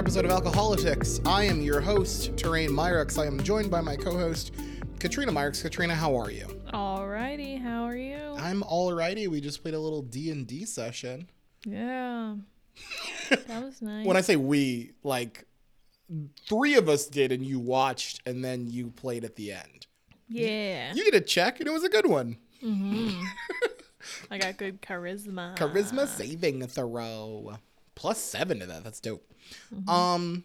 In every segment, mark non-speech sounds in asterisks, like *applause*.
episode of Alcoholics. I am your host, Terrain Myrix. I am joined by my co-host, Katrina Myrix. Katrina, how are you? Alrighty, how are you? I'm alrighty. We just played a little D and D session. Yeah, *laughs* that was nice. When I say we, like three of us did, and you watched, and then you played at the end. yeah, You get a check, and it was a good one. Mm-hmm. *laughs* I got good charisma. Charisma saving throw. Plus seven to that. That's dope. Um,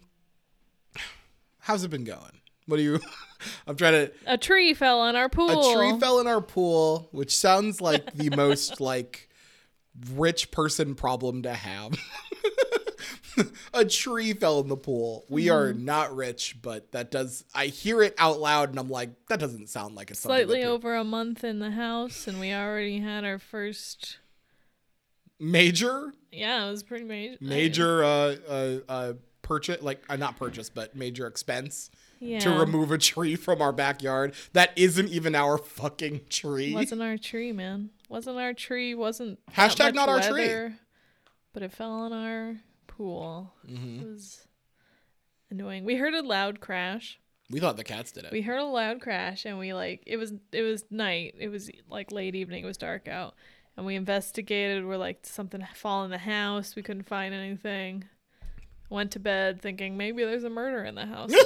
how's it been going? What do you? *laughs* I'm trying to. A tree fell on our pool. A tree fell in our pool, which sounds like *laughs* the most like rich person problem to have. *laughs* a tree fell in the pool. We are Mm-hmm. not rich, but that does. I hear it out loud, and I'm like, that doesn't sound like a Slightly over a month in the house, and we already had our first. Major, Yeah, it was pretty major. major uh, uh, uh, purchase, like uh, not purchase, but major expense yeah. to remove a tree from our backyard that isn't even our fucking tree. Wasn't our tree, man. Wasn't our tree. Wasn't Hashtag not our tree. But it fell on our pool. Mm-hmm. It was annoying. We heard a loud crash. we thought the cats did it. we heard a loud crash and we like it was it was night it was like late evening it was dark out and we investigated we're like something fall in the house we couldn't find anything. Went to bed thinking maybe there's a murder in the house. *laughs*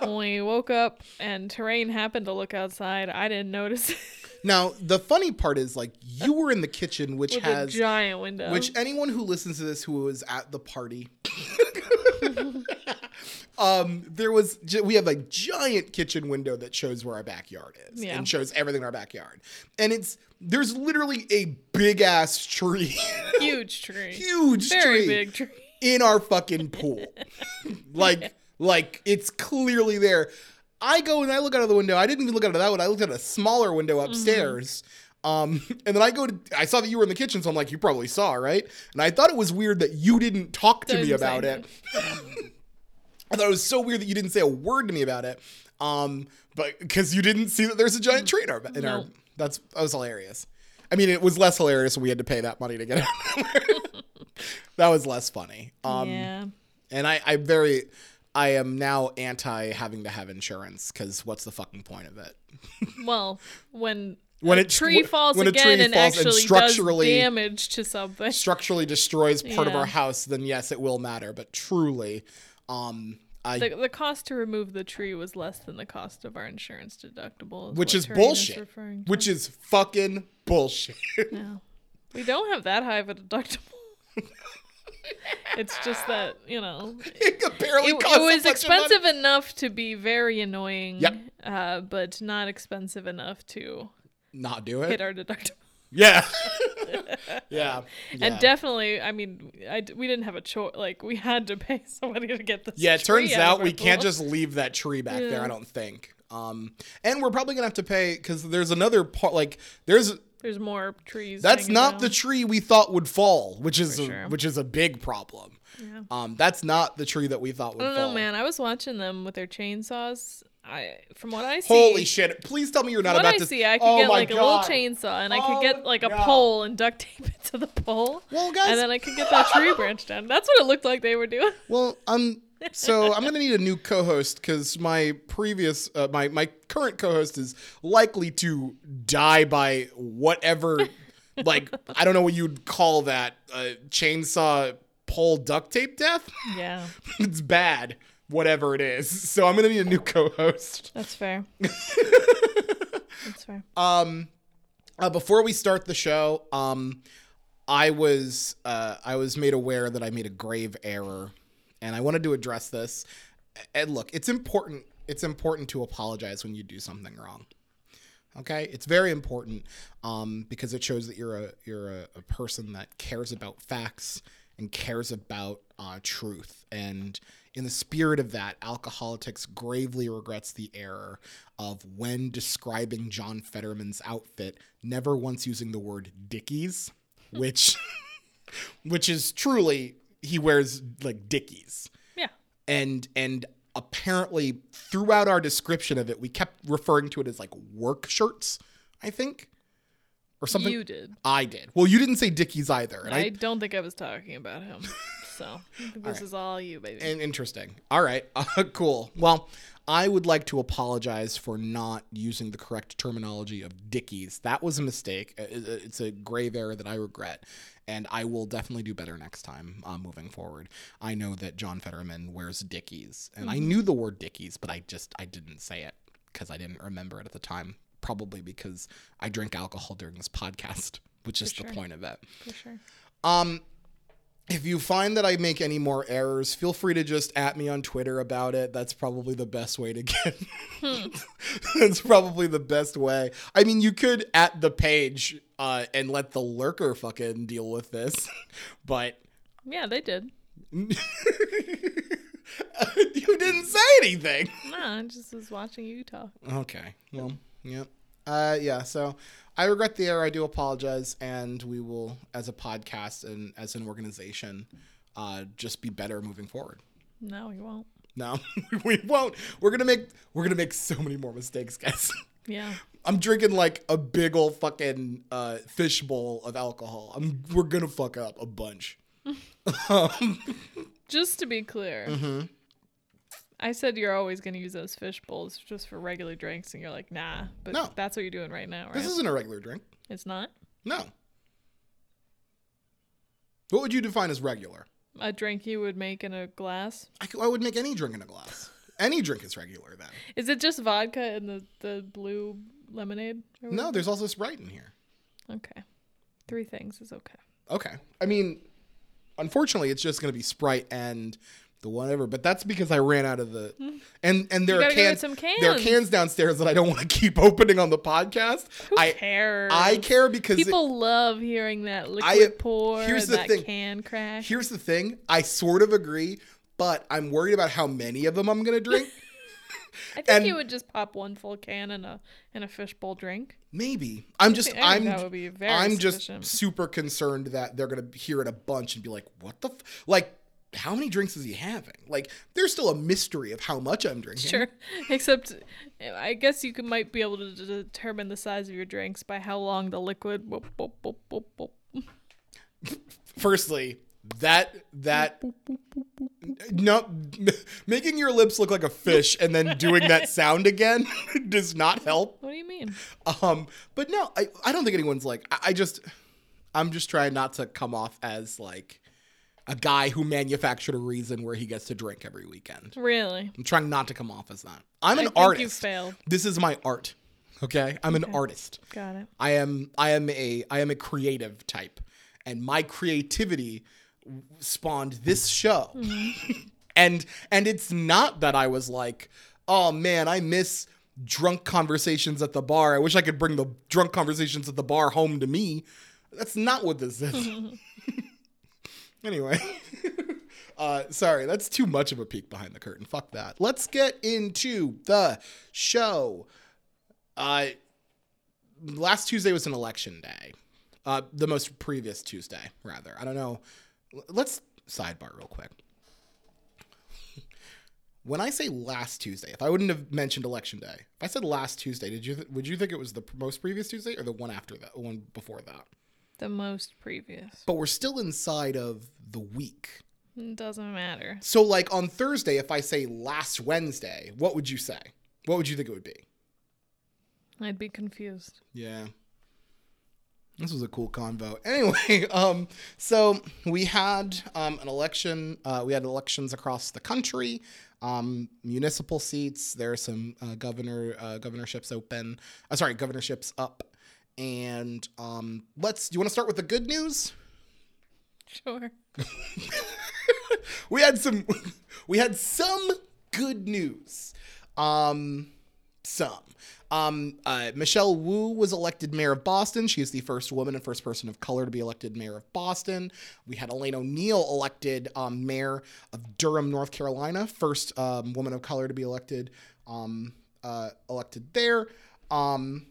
When we woke up and terrain happened to look outside i didn't notice it. Now, the funny part is like *laughs* you were in the kitchen, which with has a giant window. which anyone who listens to this who was at the party *laughs* um there was we have a giant kitchen window that shows where our backyard is Yeah. and shows everything in our backyard. And it's there's literally a big ass tree. *laughs* Huge tree. Huge very tree big tree. in our fucking pool. *laughs* Like like it's clearly there. I go and i look out of the window. I didn't even look out of that one. I looked at a smaller window Mm-hmm. upstairs. Um and then i go to i saw that you were in the kitchen so i'm like you probably saw right? And i thought it was weird that you didn't talk to me about it *laughs* i thought it was so weird that you didn't say a word to me about it um but because you didn't see that there's a giant tree in our in our that's that was hilarious. I mean it was less hilarious when we had to pay that money to get it *laughs* that was less funny. Um yeah. and I, I very, I am now anti having to have insurance because what's the fucking point of it? *laughs* well when When a it- tree falls when again tree and falls and actually structurally- does damage to something. Structurally destroys part of our house, then yes, it will matter. But truly, um, I The, the cost to remove the tree was less than the cost of our insurance deductible, which is Terrain bullshit. referring to. which is fucking bullshit. No, *laughs* we don't have that high of a deductible. *laughs* it's just that you know it apparently it, it was bunch of money. expensive enough to be very annoying, Yep. uh, but not expensive enough to Not do it. hit it. our deductible. Yeah. *laughs* yeah. And Yeah. definitely, I mean, I we didn't have a choice. Like we had to pay *laughs* somebody to get this. Yeah, it turns out our we can't just leave that tree back there. I don't think. Um, and we're probably gonna have to pay because there's another part. Like, there's There's more trees. That's not down. the tree we thought would fall, which is a, sure. which is a big problem. Yeah. Um, that's not the tree that we thought would I don't fall. know, man. I was watching them with their chainsaws. I, from what I see, Holy shit! Please tell me you're not about I to see, I could oh get like a little chainsaw, and I could Oh, get like a no. pole and duct tape *laughs* it to the pole, Well, guys. and then I could get that tree branch down. That's what it looked like they were doing. *laughs* well, um, so I'm gonna need a new co-host because my previous, uh, my my current co-host is likely to die by whatever, *laughs* like I don't know what you'd call that, uh, chainsaw pole duct tape death. Yeah, it's bad, whatever it is. *laughs* So I'm gonna need a new co-host. that's fair. *laughs* that's fair. Um, uh, before we start the show, um, I was uh, I was made aware that I made a grave error, and I wanted to address this. And look, it's important. It's important to apologize when you do something wrong. Okay, it's very important um, because it shows that you're a you're a, a person that cares about facts and cares about uh, truth. And in the spirit of that, Alcoholics gravely regrets the error of when describing John Fetterman's outfit, never once using the word Dickies, hmm. which *laughs* which is truly he wears like Dickies Yeah. and and apparently throughout our description of it we kept referring to it as like work shirts i think or something You did. i did well you didn't say dickies either I I, don't think I was talking about him. *laughs* So this right. is all you, baby. And interesting. All right. *laughs* Uh, cool. Well, I would like to apologize for not using the correct terminology of Dickies. That was a mistake. Uh, It's a grave error that I regret, and I will definitely do better next time uh, moving forward. I know that John Fetterman wears Dickies, and I knew the word Dickies, but I just I didn't say it because I didn't remember it at the time. Probably because I drink alcohol during this podcast, *laughs* which is sure. the point of it. for sure. Um, if you find that I make any more errors, feel free to just at me on Twitter about it. That's probably the best way to get. *laughs* That's probably the best way. I mean, you could at the page uh, and let the lurker fucking deal with this, *laughs* but Yeah, they did. *laughs* you didn't say anything. Nah, I just was watching you talk. Okay. Well, yep. Uh, yeah. So I regret the error. I do apologize, and we will, as a podcast and as an organization, uh, just be better moving forward. No, we won't. No, *laughs* we won't. We're gonna make we're gonna make so many more mistakes, guys. *laughs* Yeah. I'm drinking like a big old fucking uh, fish bowl of alcohol. I'm we're gonna fuck up a bunch. *laughs* Just to be clear, Mm-hmm. I said you're always going to use those fish bowls just for regular drinks, and you're like, nah. But No. that's what you're doing right now, right? This isn't a regular drink. it's not No. What would you define as regular? a drink you would make in a glass. I would make any drink in a glass. Any drink is regular then. Is it just vodka and the the blue lemonade? or No, there's also Sprite in here. what? Okay. Three things is okay. Okay. I mean, unfortunately, it's just going to be Sprite and the whatever. But that's because I ran out of the *laughs* and and there are gotta cans. There are cans. cans downstairs that I don't *laughs* want to keep opening on the podcast. Who I cares? I care because it- People love hearing that liquid I- pour here's and the that thing. can crash. here's the thing. I sort of agree, but I'm worried about how many of them I'm going to drink. *laughs* I think and- you would just pop one full can in a in a fishbowl drink. Maybe I'm just I'm that would be very I'm just super concerned that they're gonna hear it a bunch and be like, "What the f-? like." How many drinks is he having? Like, there's still a mystery of how much I'm drinking. Sure. *laughs* Except, I guess you could, might be able to determine the size of your drinks by how long the liquid. Boop, boop, boop, boop, boop. Firstly, that that no, making your lips look like a fish and then doing that *laughs* sound again *laughs* does not help. What do you mean? Um, but no, I I don't think anyone's like. I, I just I'm just trying not to come off as like a guy who manufactured a reason where he gets to drink every weekend. Really? I'm trying not to come off as that. I'm I an you artist. failed. This is my art. Okay? I'm an artist. Got it. I am I am a I am a creative type. And my creativity spawned this show. Mm-hmm. *laughs* and and it's not that I was like, "Oh man, I miss drunk conversations at the bar. I wish I could bring the drunk conversations at the bar home to me." That's not what this is. Mm-hmm. Anyway. *laughs* Uh, sorry, that's too much of a peek behind the curtain. Fuck that. Let's get into the show. Uh, last Tuesday was an election day. Uh, the most previous Tuesday, rather. I don't know. Let's sidebar real quick. *laughs* When I say last Tuesday, if I wouldn't have mentioned election day, if I said last Tuesday, did you th- would you think it was the most previous Tuesday or the one after that, the one before that? The most previous. But we're still inside of the week. It doesn't matter. So, like on Thursday, if I say last Wednesday, what would you say? What would you think it would be? I'd be confused. Yeah. This was a cool convo. *laughs* Anyway, um, so we had um, an election. Uh, we had elections across the country, um, municipal seats. There are some uh, governor uh, governorships open. Uh, sorry, governorships up. And um, let's. Do you want to start with the good news? Sure. *laughs* we had some we had some good news um some um uh, michelle wu was elected mayor of boston she is the first woman and first person of color to be elected mayor of boston we had elaine o'neal elected um, mayor of durham north carolina first um, woman of color to be elected um, uh, elected there um,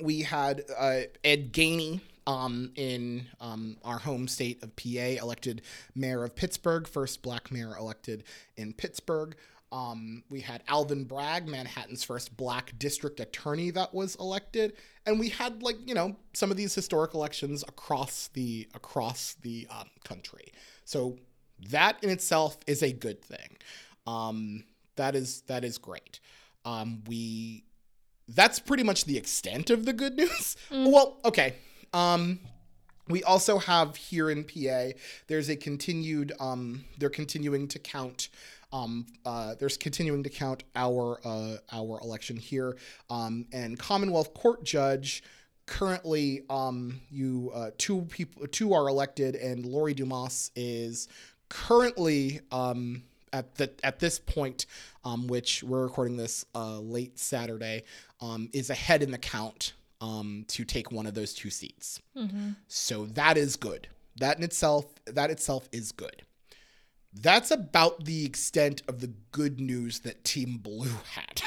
we had uh, Ed Gainey um, in um, our home state of PA elected mayor of Pittsburgh, first black mayor elected in Pittsburgh. Um, we had Alvin Bragg, Manhattan's first black district attorney that was elected, and we had like you know some of these historic elections across the across the um, country. So That in itself is a good thing. Um, that is that is great. Um, we that's pretty much the extent of the good *laughs* news. Well, okay. Um, we also have here in PA, there's a continued, um, they're continuing to count. Um, uh, there's continuing to count our uh, our election here, um, and Commonwealth Court judge currently um, you uh, two people two are elected, and Lori Dumas is currently um, at the at this point, um, which we're recording this uh, late Saturday, um, is ahead in the count um, to take one of those two seats. So that is good. That in itself, that itself is good. That's about the extent of the good news that Team Blue *laughs* had.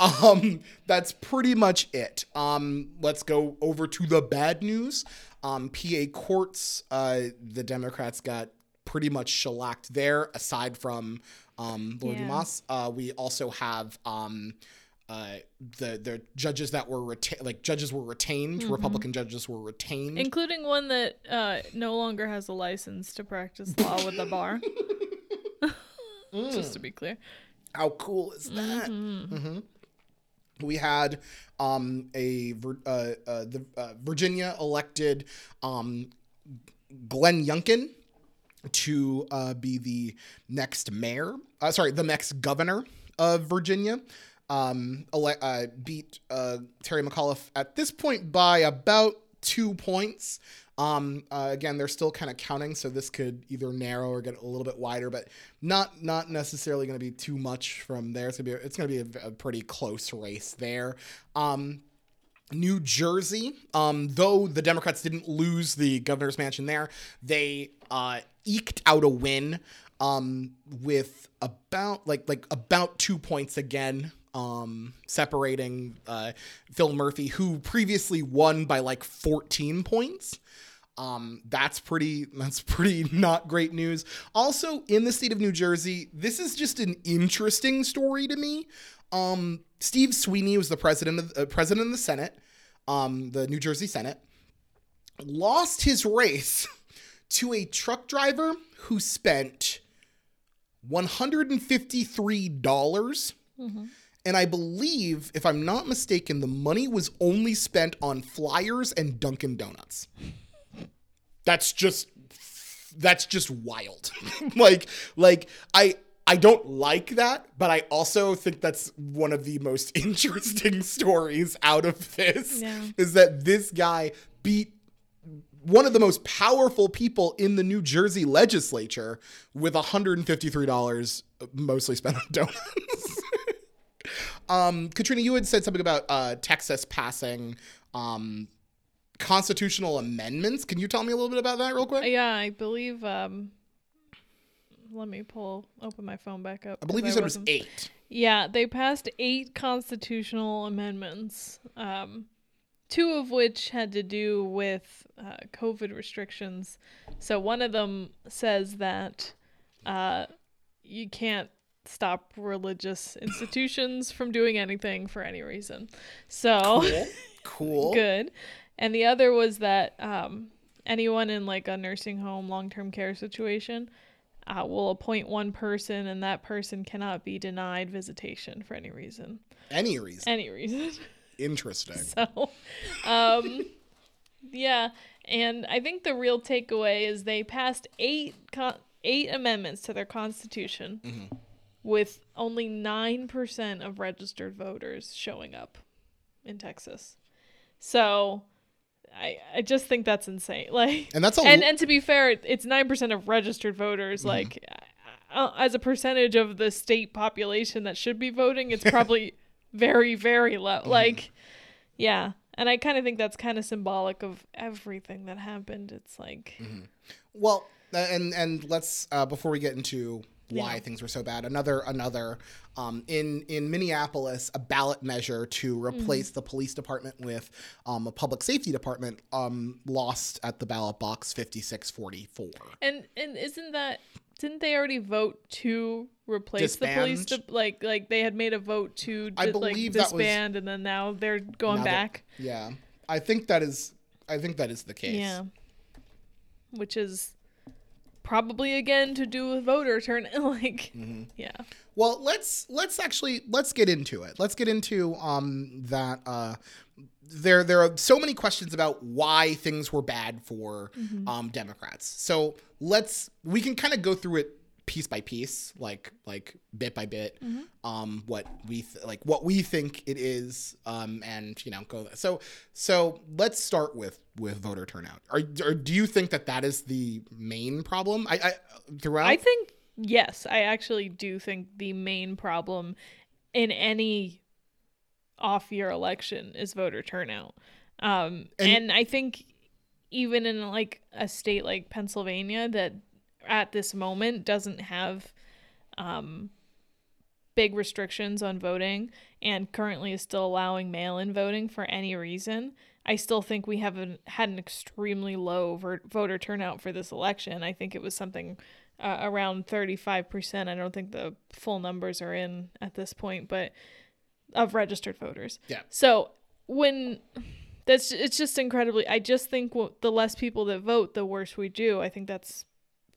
*laughs* um, that's pretty much it. Um, let's go over to the bad news. Um, PA courts, uh, the Democrats got pretty much shellacked there, aside from um, Lori Yeah. Dumas. Uh, we also have um, uh, the the judges that were reta- like judges were retained. Republican judges were retained. Including one that uh, no longer has a license to practice law with the bar. *laughs* *laughs* Just to be clear. How cool is that? Mhm. We had um, a uh, uh, the uh, Virginia elected um, Glenn Youngkin to uh, be the next mayor. Uh, sorry, the next governor of Virginia. Um, ele- uh, beat uh, Terry McAuliffe at this point by about two points. Um, uh, again, they're still kind of counting, so this could either narrow or get a little bit wider, but not not necessarily going to be too much from there. It's gonna be it's gonna be a, a pretty close race there. Um, New Jersey, um, though the Democrats didn't lose the governor's mansion there, they uh, eked out a win um, with about like like about two points again, um, separating uh, Phil Murphy, who previously won by like 14 points. Um, that's pretty that's pretty *laughs* not great news. Also, in the state of New Jersey, this is just an interesting story to me. Um, Steve Sweeney was the president of uh, president of the Senate, um, the New Jersey Senate, lost his race *laughs* to a truck driver who spent one hundred and fifty three dollars. And I believe, if I'm not mistaken, the money was only spent on flyers and Dunkin' Donuts that's just that's just wild *laughs* like like i i don't like that but i also think that's one of the most *laughs* interesting stories out of this Yeah. is that this guy beat one of the most powerful people in the New Jersey legislature with $153 mostly spent on *laughs* donuts. Um, Katrina, you had said something about uh, Texas passing um, constitutional amendments. Can you tell me a little bit about that real quick? Yeah, I believe. Um, let me pull open my phone back up. I believe you 'cause said it was eight. Yeah, they passed eight constitutional amendments, um, two of which had to do with uh, COVID restrictions. So one of them says that uh, you can't stop religious *laughs* institutions from doing anything for any reason. So Cool. *laughs* Cool. good. And the other was that um, anyone in like a nursing home, long term care situation uh, will appoint one person, and that person cannot be denied visitation for any reason. Any reason. Any reason. *laughs* Interesting. so, um, yeah. And I think the real takeaway is they passed eight con- eight amendments to their constitution with only 9% of registered voters showing up in Texas. So I I just think that's insane. *laughs* Like And that's a and l- and to be fair, it's 9% of registered voters like uh, as a percentage of the state population that should be voting, it's *laughs* probably very very low. Like yeah. And I kind of think that's kind of symbolic of everything that happened. It's like Well, uh, and and let's uh, before we get into why Yeah. things were so bad, another another um, in in Minneapolis, a ballot measure to replace the police department with um, a public safety department um, lost at the ballot box fifty six forty four. And and isn't that didn't they already vote to replace the police? Disband? De- like like they had made a vote to I believe like that was- disband, and then now they're going Now that- back. Yeah, I think that is I think that is the case. Yeah, which is probably again to do with voter turn. *laughs* like, Mm-hmm. yeah. Well, let's let's actually let's get into it. Let's get into um that uh there there are so many questions about why things were bad for um Democrats. So let's we can kind of go through it piece by piece, like like bit by bit, um what we th- like what we think it is, um and you know go so so let's start with with voter turnout. Are, or do you think that that is the main problem? I, I throughout. I think yes, I actually do think the main problem in any off year election is voter turnout. Um And- and, I think even in like a state like Pennsylvania that at this moment doesn't have um big restrictions on voting and currently is still allowing mail-in voting for any reason. I still think we have an, had an extremely low ver- voter turnout for this election. I think it was something uh, around 35%. I don't think the full numbers are in at this point, but of registered voters. Yeah. So when that's it's just incredibly I just think w- the less people that vote, the worse we do. I think that's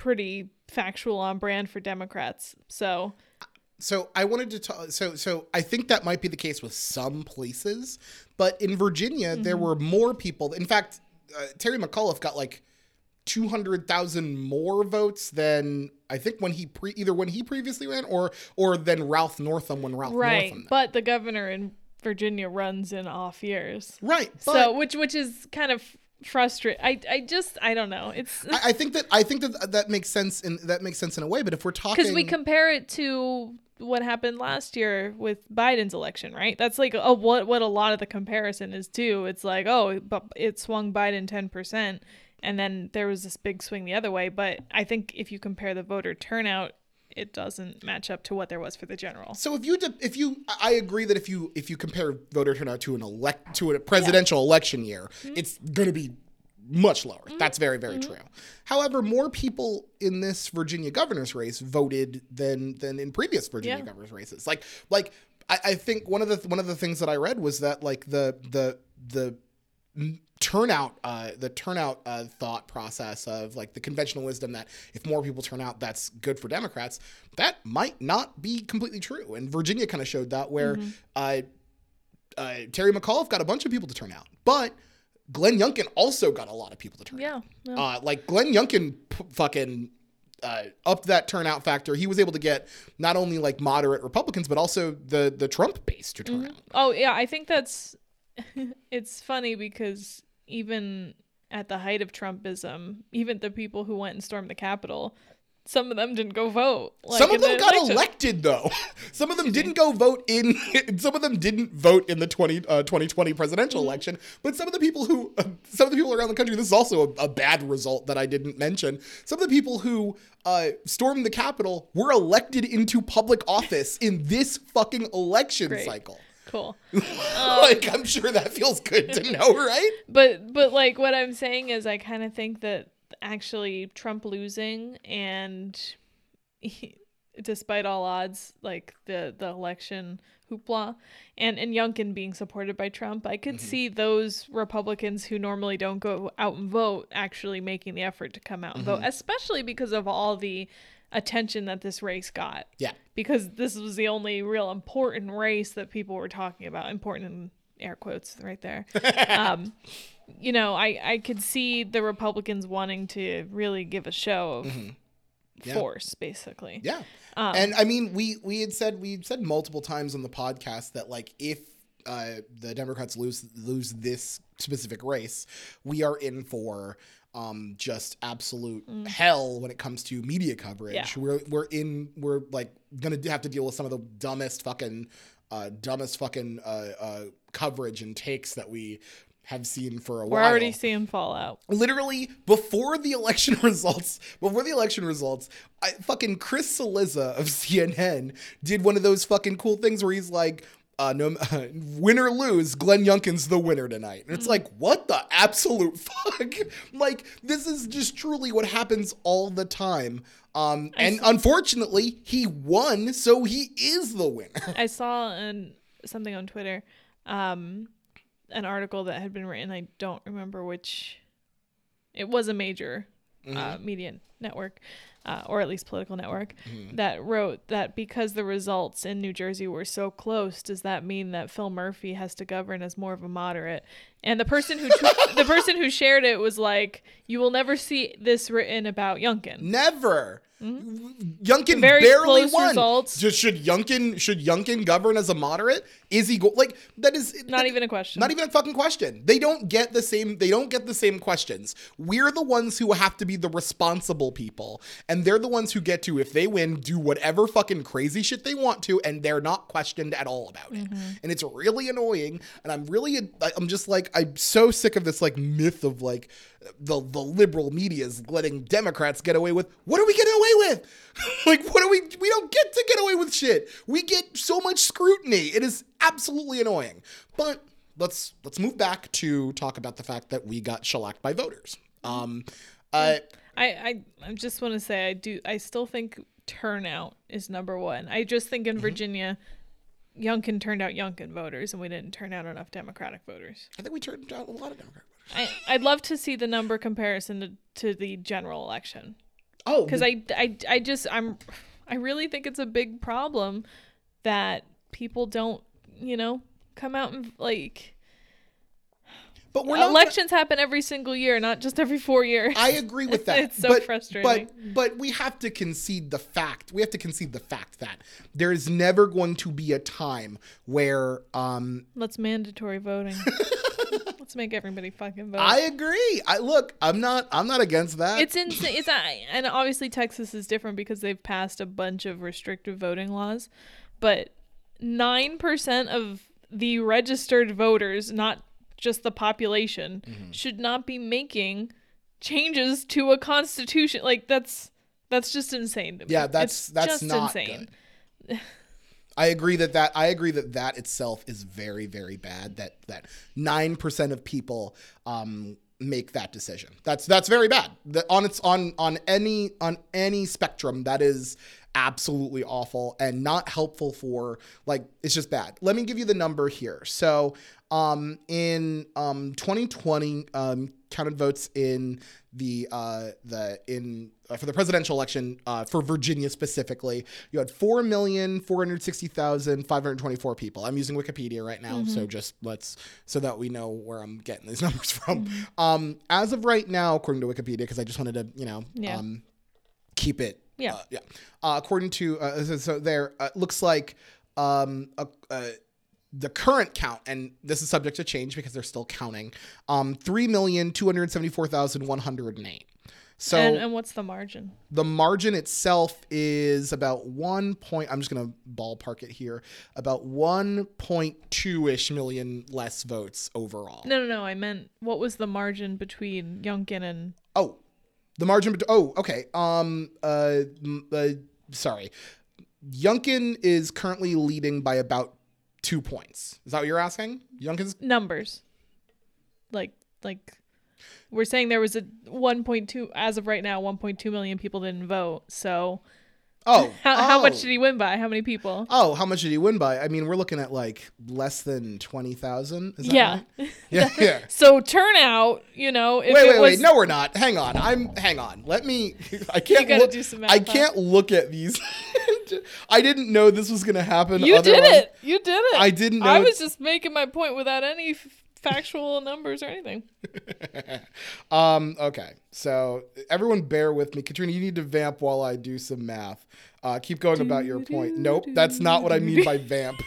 pretty factual on brand for Democrats. So So I wanted to talk. So so I think that might be the case with some places, but in Virginia there Mm-hmm. were more people. In fact, uh, Terry McAuliffe got like two hundred thousand more votes than I think when he pre either when he previously ran or or than Ralph Northam when Ralph right, Northam. but the governor in Virginia runs in off years. right. But so which which is kind of frustrating. I I just I don't know. It's I, I think that I think that that makes sense in that makes sense in a way. But if we're talking, because we compare it to what happened last year with Biden's election, right? That's like a, what what a lot of the comparison is too. It's like oh, but it swung Biden ten percent, and then there was this big swing the other way. But I think if you compare the voter turnout, it doesn't match up to what there was for the general. So if you de- if you I agree that if you if you compare voter turnout to an elect to a presidential election year, mm-hmm. it's going to be much lower. Mm-hmm. That's very very mm-hmm. true. However, more people in this Virginia governor's race voted than than in previous Virginia Yeah. governor's races. Like like I, I think one of the one of the things that I read was that like the the the turnout uh the turnout uh thought process of like the conventional wisdom that if more people turn out that's good for democrats that might not be completely true and virginia kind of showed that where uh, uh terry mcauliffe got a bunch of people to turn out but glenn youngkin also got a lot of people to turn out Yeah. uh like glenn youngkin p- fucking uh, upped that turnout factor. He was able to get not only like moderate Republicans, but also the the Trump base to turn out. Oh yeah, I think that's *laughs* it's funny because even at the height of Trumpism, even the people who went and stormed the Capitol, some of them didn't go vote. Like, some of them got election. elected though. *laughs* some of them didn't go vote in. *laughs* Some of them didn't vote in the 20, uh, 2020 presidential Mm-hmm. election. But some of the people who, uh, some of the people around the country. This is also a, a bad result that I didn't mention. Some of the people who uh, stormed the Capitol were elected into public office in this fucking election Great. cycle. Cool. *laughs* like um, I'm sure that feels good to know, right? But but like what I'm saying is I kind of think that actually Trump losing and *laughs* despite all odds like the the election hoopla and and Youngkin being supported by Trump, I could mm-hmm. see those Republicans who normally don't go out and vote actually making the effort to come out and vote, mm-hmm. especially because of all the attention that this race got. Yeah. Because this was the only real important race that people were talking about. Important in air quotes right there. *laughs* um, you know, I, I could see the Republicans wanting to really give a show of Yeah. force, basically. Yeah. Um, and I mean, we we had said we said multiple times on the podcast that like if uh, the Democrats lose lose this specific race, we are in for um, just absolute hell when it comes to media coverage. Mm. Yeah. We're we're in we're like gonna have to deal with some of the dumbest fucking uh, dumbest fucking uh, uh, coverage and takes that we have seen for a while. We're while already seeing fallout. literally before the election *laughs* results before the election results I, fucking chris Cillizza of *laughs* cnn did one of those fucking cool things where he's like uh, no, uh, *laughs* win or lose, Glenn Youngkin's the winner tonight. And it's like, what the absolute *laughs* fuck? like, this is just truly what happens all the time. Um, and unfortunately, he won, so he is the winner. *laughs* I saw an, something on Twitter, um, an article that had been written. I don't remember which. It was a major uh, Mm-hmm. media network, uh, or at least political network, Mm-hmm. that wrote that because the results in New Jersey were so close, does that mean that Phil Murphy has to govern as more of a moderate? And the person who tw- *laughs* the person who shared it was like, "You will never see this written about Youngkin." Never. Youngkin Mm-hmm. Very barely won. results. Just should Youngkin should Youngkin govern as a moderate? Is he go- like that is Not even a question. Not even a fucking question. They don't get the same. They don't get the same questions. We're the ones who have to be the responsible people, and they're the ones who get to, if they win, do whatever fucking crazy shit they want to, and they're not questioned at all about it. And it's really annoying. And I'm really, I'm just like, I'm so sick of this like myth of like the the liberal media is letting Democrats get away with. What are we getting away with? *laughs* like, what are we? We don't get to get away with shit. We get so much scrutiny. It is absolutely annoying. But let's let's move back to talk about the fact that we got shellacked by voters. Um, uh, I, I I just want to say I do I still think turnout is number one. I just think Mm-hmm. in Virginia, Youngkin turned out Youngkin voters, and we didn't turn out enough Democratic voters. I think we turned out a lot of Democrat voters. I I'd love to see the number comparison to, to the general election Oh, because I, I I just I'm I really think it's a big problem that people don't you know come out and like but we're not. elections happen every single year, not just every four years. I agree with *laughs* that. It's so but, frustrating. But but we have to concede the fact. We have to concede the fact that there is never going to be a time where um Let's mandatory voting. *laughs* Let's make everybody fucking vote. I agree. I look, I'm not I'm not against that. it's insane. It's and obviously Texas is different because they've passed a bunch of restrictive voting laws, but nine percent of the registered voters, not just the population, Mm-hmm. should not be making changes to a constitution. Like that's that's just insane. To me. Yeah, that's- It's that's just not insane. *laughs* I agree that that I agree that that itself is very very bad. That that nine percent of people um, make that decision. That's that's very bad. That on its on on any on any spectrum that is absolutely awful and not helpful for like it's just bad. Let me give you the number here. So um, in um, 2020 um, counted votes in the uh, the in uh, for the presidential election uh, for Virginia specifically, you had four million four hundred sixty thousand five hundred twenty four people. I'm using Wikipedia right now, so just let's so that we know where I'm getting these *laughs* numbers from. Um, as of right now, according to Wikipedia, because I just wanted to you know Yeah. um, keep it Yeah. uh, yeah. Uh, according to uh, so, so there uh, looks like um, uh, the current count, and this is subject to change because they're still counting. Um, three million two hundred seventy-four thousand one hundred and eight. So and, and what's the margin? the margin itself is about one point. I'm just gonna ballpark it here. About one point two ish million less votes overall. No, no, no. I meant what was the margin between Youngkin and Oh, the margin. Bet- oh, okay. Um. Uh. uh sorry. Youngkin is currently leading by about two points. Is that what you're asking? Youngkin's. numbers? Like, like we're saying there was a 1.2 as of right now. 1.2 million people didn't vote. So Oh. *laughs* how, how oh. much did he win by? How many people? Oh, how much did he win by? I mean, we're looking at like less than twenty thousand. Yeah. Right? *laughs* Yeah. *laughs* Yeah. So turnout, you know, if wait, it wait, was wait. No, we're not. Hang on. I'm. Hang on. Let me. I can't. gotta look, do some math, I can't look at these. I didn't know this was gonna happen. you did it. You did it. I didn't know I was just making my point without any factual numbers or anything. *laughs* Um, okay. So everyone bear with me. Katrina, you need to vamp while I do some math. Uh, keep going about your point. Nope, that's not what I mean by *laughs* vamp.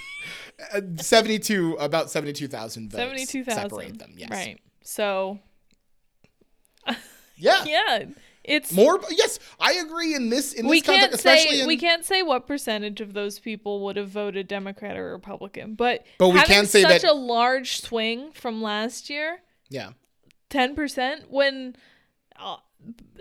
Uh, 72, about 72,000 votes. 72,000. Separate them, yes. Right. So, *laughs* Yeah. yeah, it's More, yes, I agree in this, in we this context, can't especially say in, we can't say what percentage of those people would have voted Democrat or Republican, but But we having can say such that- a large swing from last year, yeah. ten percent, when uh,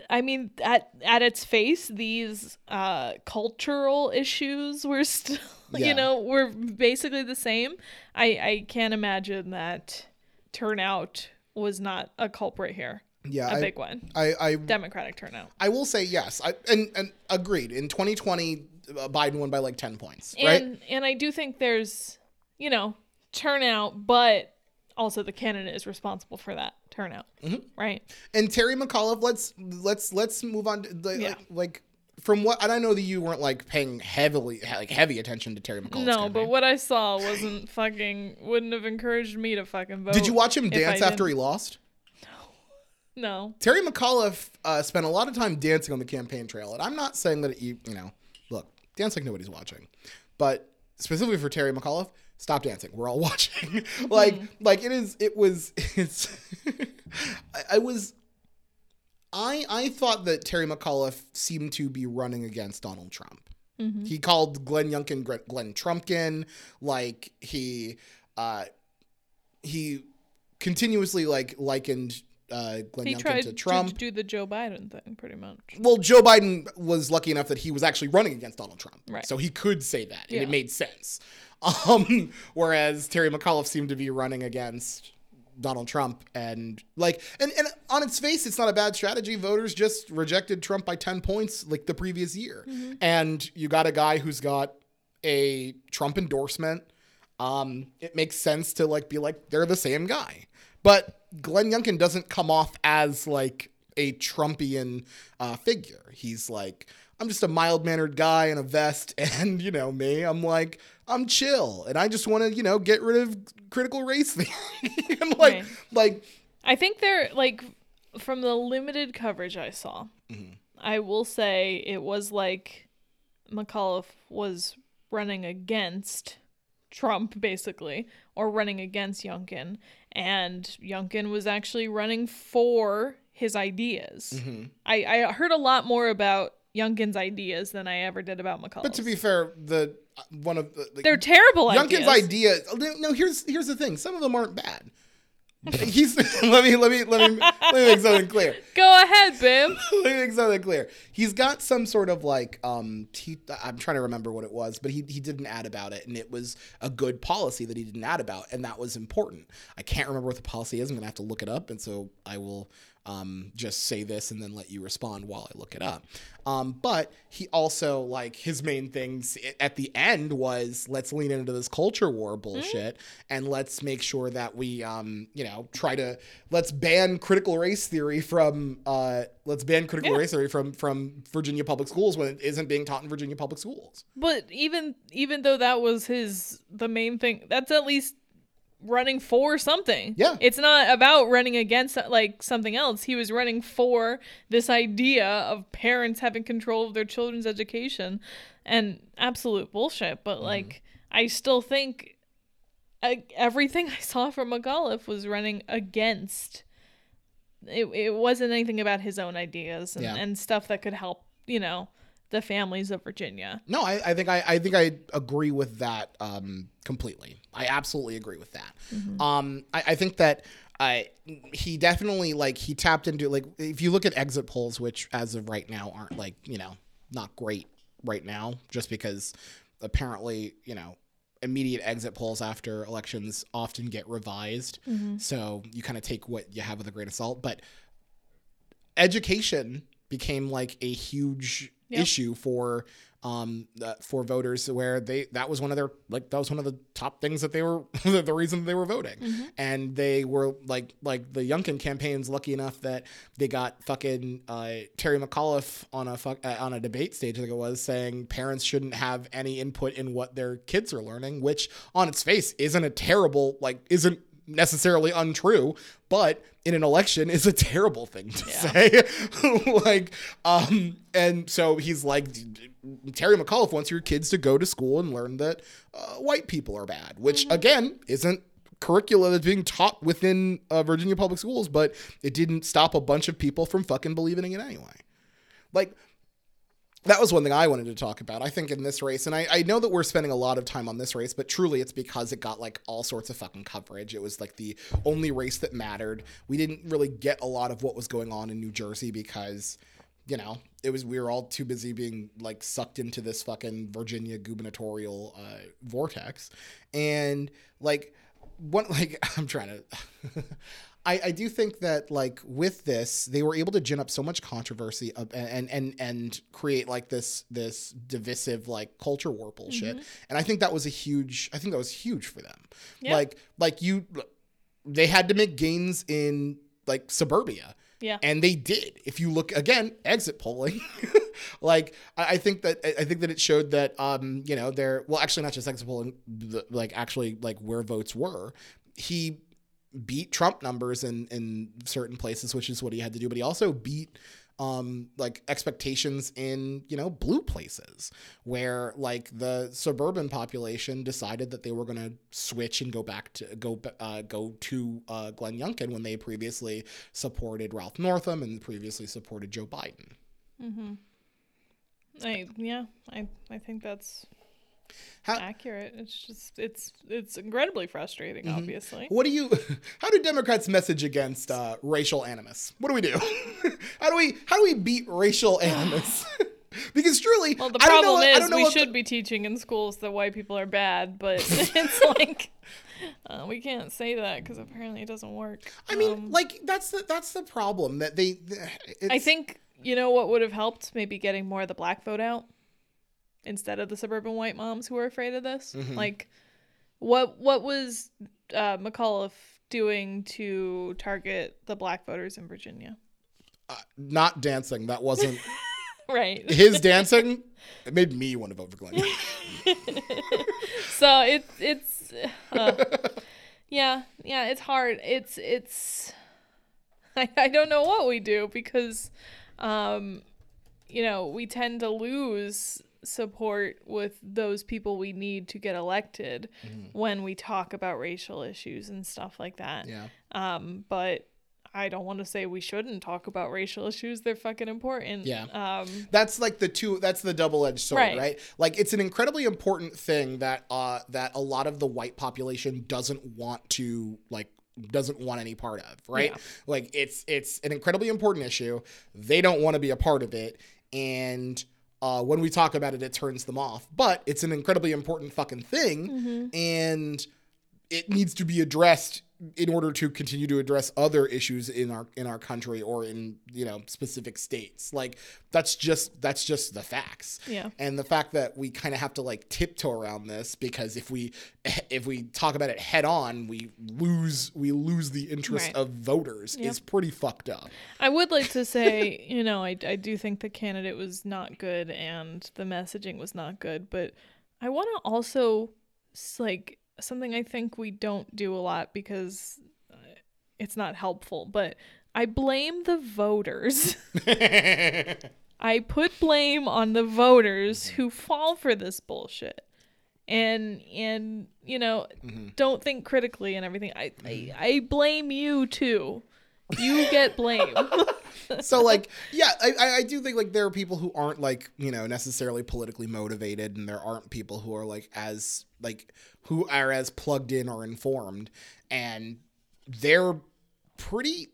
I mean at at its face, these uh, cultural issues were still, *laughs* Yeah. you know, were basically the same. I I can't imagine that turnout was not a culprit here, Yeah. a I, big one. I, I, Democratic turnout. I will say yes. I, and, and agreed. In 2020, uh, Biden won by like 10 points, right? and and I do think there's you know turnout, but also the candidate is responsible for that turnout, Mhm. right? And Terry McAuliffe, let's let's let's move on to the, Yeah. like, like from what and I know that you weren't like paying heavily like heavy attention to Terry McAuliffe's no, campaign. but what I saw wasn't fucking wouldn't have encouraged me to fucking vote. Did you watch him dance after he lost? No. Terry McAuliffe uh, spent a lot of time dancing on the campaign trail, and I'm not saying that you you know look dance like nobody's watching, but specifically for Terry McAuliffe, stop dancing. We're all *laughs* watching. like like it is it was *laughs* it's I, I was I I thought that Terry McAuliffe seemed to be running against Donald Trump. He called Glenn Youngkin Glenn Trumpkin. Like he uh he continuously like likened uh Glenn He Youngkin tried to to do the Joe Biden thing, pretty much. well, Joe Biden was lucky enough that he was actually running against Donald Trump. Right. So he could say that, and Yeah. it made sense. *laughs* Um, whereas Terry McAuliffe seemed to be running against Donald Trump, and like, and, and on its face, it's not a bad strategy. Voters just rejected Trump by 10 points like the previous year. And you got a guy who's got a Trump endorsement. Um, it makes sense to like be like, they're the same guy. But Glenn Youngkin doesn't come off as like a Trumpian uh, figure. He's like, I'm just a mild mannered guy in a vest, *laughs* and you know me, I'm like, I'm chill, and I just want to, you know, get rid of critical race *laughs* theory. and like, like, I think they're like from the limited coverage I saw. Mm-hmm. I will say it was like McAuliffe was running against Trump, basically, or running against Youngkin, and Youngkin was actually running for his ideas. Mm-hmm. I, I heard a lot more about Youngkin's ideas than I ever did about McAuliffe. but to be fair, the uh, one of the, the they're terrible Youngkin's ideas. idea. No, here's here's the thing. Some of them aren't bad. He's *laughs* let me let me let me let me make something clear. *laughs* Go ahead, Bim. *laughs* Let me make something clear. He's got some sort of like um he, I'm trying to remember what it was, but he he did an ad about it and it was a good policy that he did an ad about and that was important. I can't remember what the policy is. I'm gonna have to look it up and so I will um just say this and then let you respond while I look it up. Um but he also like his main things at the end was let's lean into this culture war bullshit and let's make sure that we um you know try to let's ban critical race theory from uh let's ban critical Yeah. race theory from from Virginia public schools when it isn't being taught in Virginia public schools. But even even though that was his the main thing, that's at least running for something. Yeah. It's not about running against like something else. He was running for this idea of parents having control of their children's education and absolute bullshit, but like I still think uh, everything *laughs* I saw from McAuliffe was running against it, it wasn't anything about his own ideas and, Yeah. and stuff that could help, you know, the families of Virginia. No, I, I think I, I think I agree with that um, completely. I absolutely agree with that. Um, I, I think that I he definitely like he tapped into like if you look at exit polls, which as of right now aren't like you know not great right now, just because apparently you know immediate exit polls after elections often get revised, so you kind of take what you have with a grain of salt, but education became like a huge Yep. issue for um uh, for voters where they that was one of their like that was one of the top things that they were *laughs* the reason they were voting and they were like like the Youngkin campaign's lucky enough that they got fucking uh, Terry McAuliffe on a fuck, uh, on a debate stage like it was saying parents shouldn't have any input in what their kids are learning which on its face isn't a terrible like isn't necessarily untrue, but in an election is a terrible thing to say. *laughs* like, um, and so he's like, Terry McAuliffe wants your kids to go to school and learn that uh, white people are bad, which again isn't curricula that's being taught within uh, Virginia public schools, but it didn't stop a bunch of people from fucking believing in it anyway. Like, that was one thing I wanted to talk about. I think in this race, and I, I know that we're spending a lot of time on this race, but truly it's because it got like all sorts of fucking coverage. It was like the only race that mattered. We didn't really get a lot of what was going on in New Jersey because, you know, it was we were all too busy being like sucked into this fucking Virginia gubernatorial uh, vortex, and like one *laughs* like I'm trying to. *laughs* I, I do think that like with this they were able to gin up so much controversy of, and and and create like this this divisive like culture war bullshit and I think that was a huge I think that was huge for them Yeah. like like you they had to make gains in like suburbia. Yeah. And they did. If you look again, exit polling, *laughs* like I, I think that I think that it showed that um, you know, there well actually not just exit polling, the, like actually like where votes were. He beat Trump numbers in in certain places, which is what he had to do, but he also beat um like expectations in you know blue places where like the suburban population decided that they were going to switch and go back to go uh, go to uh, Glenn Youngkin when they previously supported Ralph Northam and previously supported Joe Biden. Mm-hmm. I yeah, I I think that's How- accurate. It's just it's it's incredibly frustrating. Mm-hmm. Obviously, What do you? *laughs* How do Democrats message against uh, racial animus? What do we do? *laughs* how do we? How do we beat racial animus? *laughs* because truly, well, the I don't know. problem I is don't know we what the- should be teaching in schools that white people are bad, but it's like uh, we can't say that because apparently it doesn't work. I mean, Um, like that's the that's the problem that they. It's, I think you know what would have helped maybe getting more of the black vote out instead of the suburban white moms who are afraid of this. Mm-hmm. Like, what what was uh, McAuliffe doing to target the black voters in Virginia? uh, not dancing. That wasn't *laughs* Right. his dancing. It made me want to vote for Glenn. *laughs* so it's it's uh, yeah yeah it's hard. It's it's I, I don't know what we do because um you know we tend to lose support with those people we need to get elected when we talk about racial issues and stuff like that. yeah. Um but I don't want to say we shouldn't talk about racial issues. They're fucking important. Yeah. Um that's like the two that's the double-edged sword right. Right. like it's an incredibly important thing that uh that a lot of the white population doesn't want to like doesn't want any part of right Yeah. like it's it's an incredibly important issue they don't want to be a part of it and uh, when we talk about it, it turns them off. But it's an incredibly important fucking thing, and it needs to be addressed in order to continue to address other issues in our in our country or in you know specific states like that's just that's just the facts Yeah. and the fact that we kind of have to like tiptoe around this because if we *laughs* if we talk about it head on we lose we lose the interest Right. of voters Yep. is pretty fucked up I would like to say, *laughs* you know, I, I do think the candidate was not good and the messaging was not good, but I want to also, like, something I think we don't do a lot because uh, it's not helpful, but I blame the voters. *laughs* I put blame on the voters mm-hmm. who fall for this bullshit. And and you know, mm-hmm. don't think critically and everything. I, I mm-hmm. I blame you too. You get blame. *laughs* so like yeah I, I- do think like there are people who aren't like you know necessarily politically motivated and there aren't people who are like as like who are as plugged in or informed and they're pretty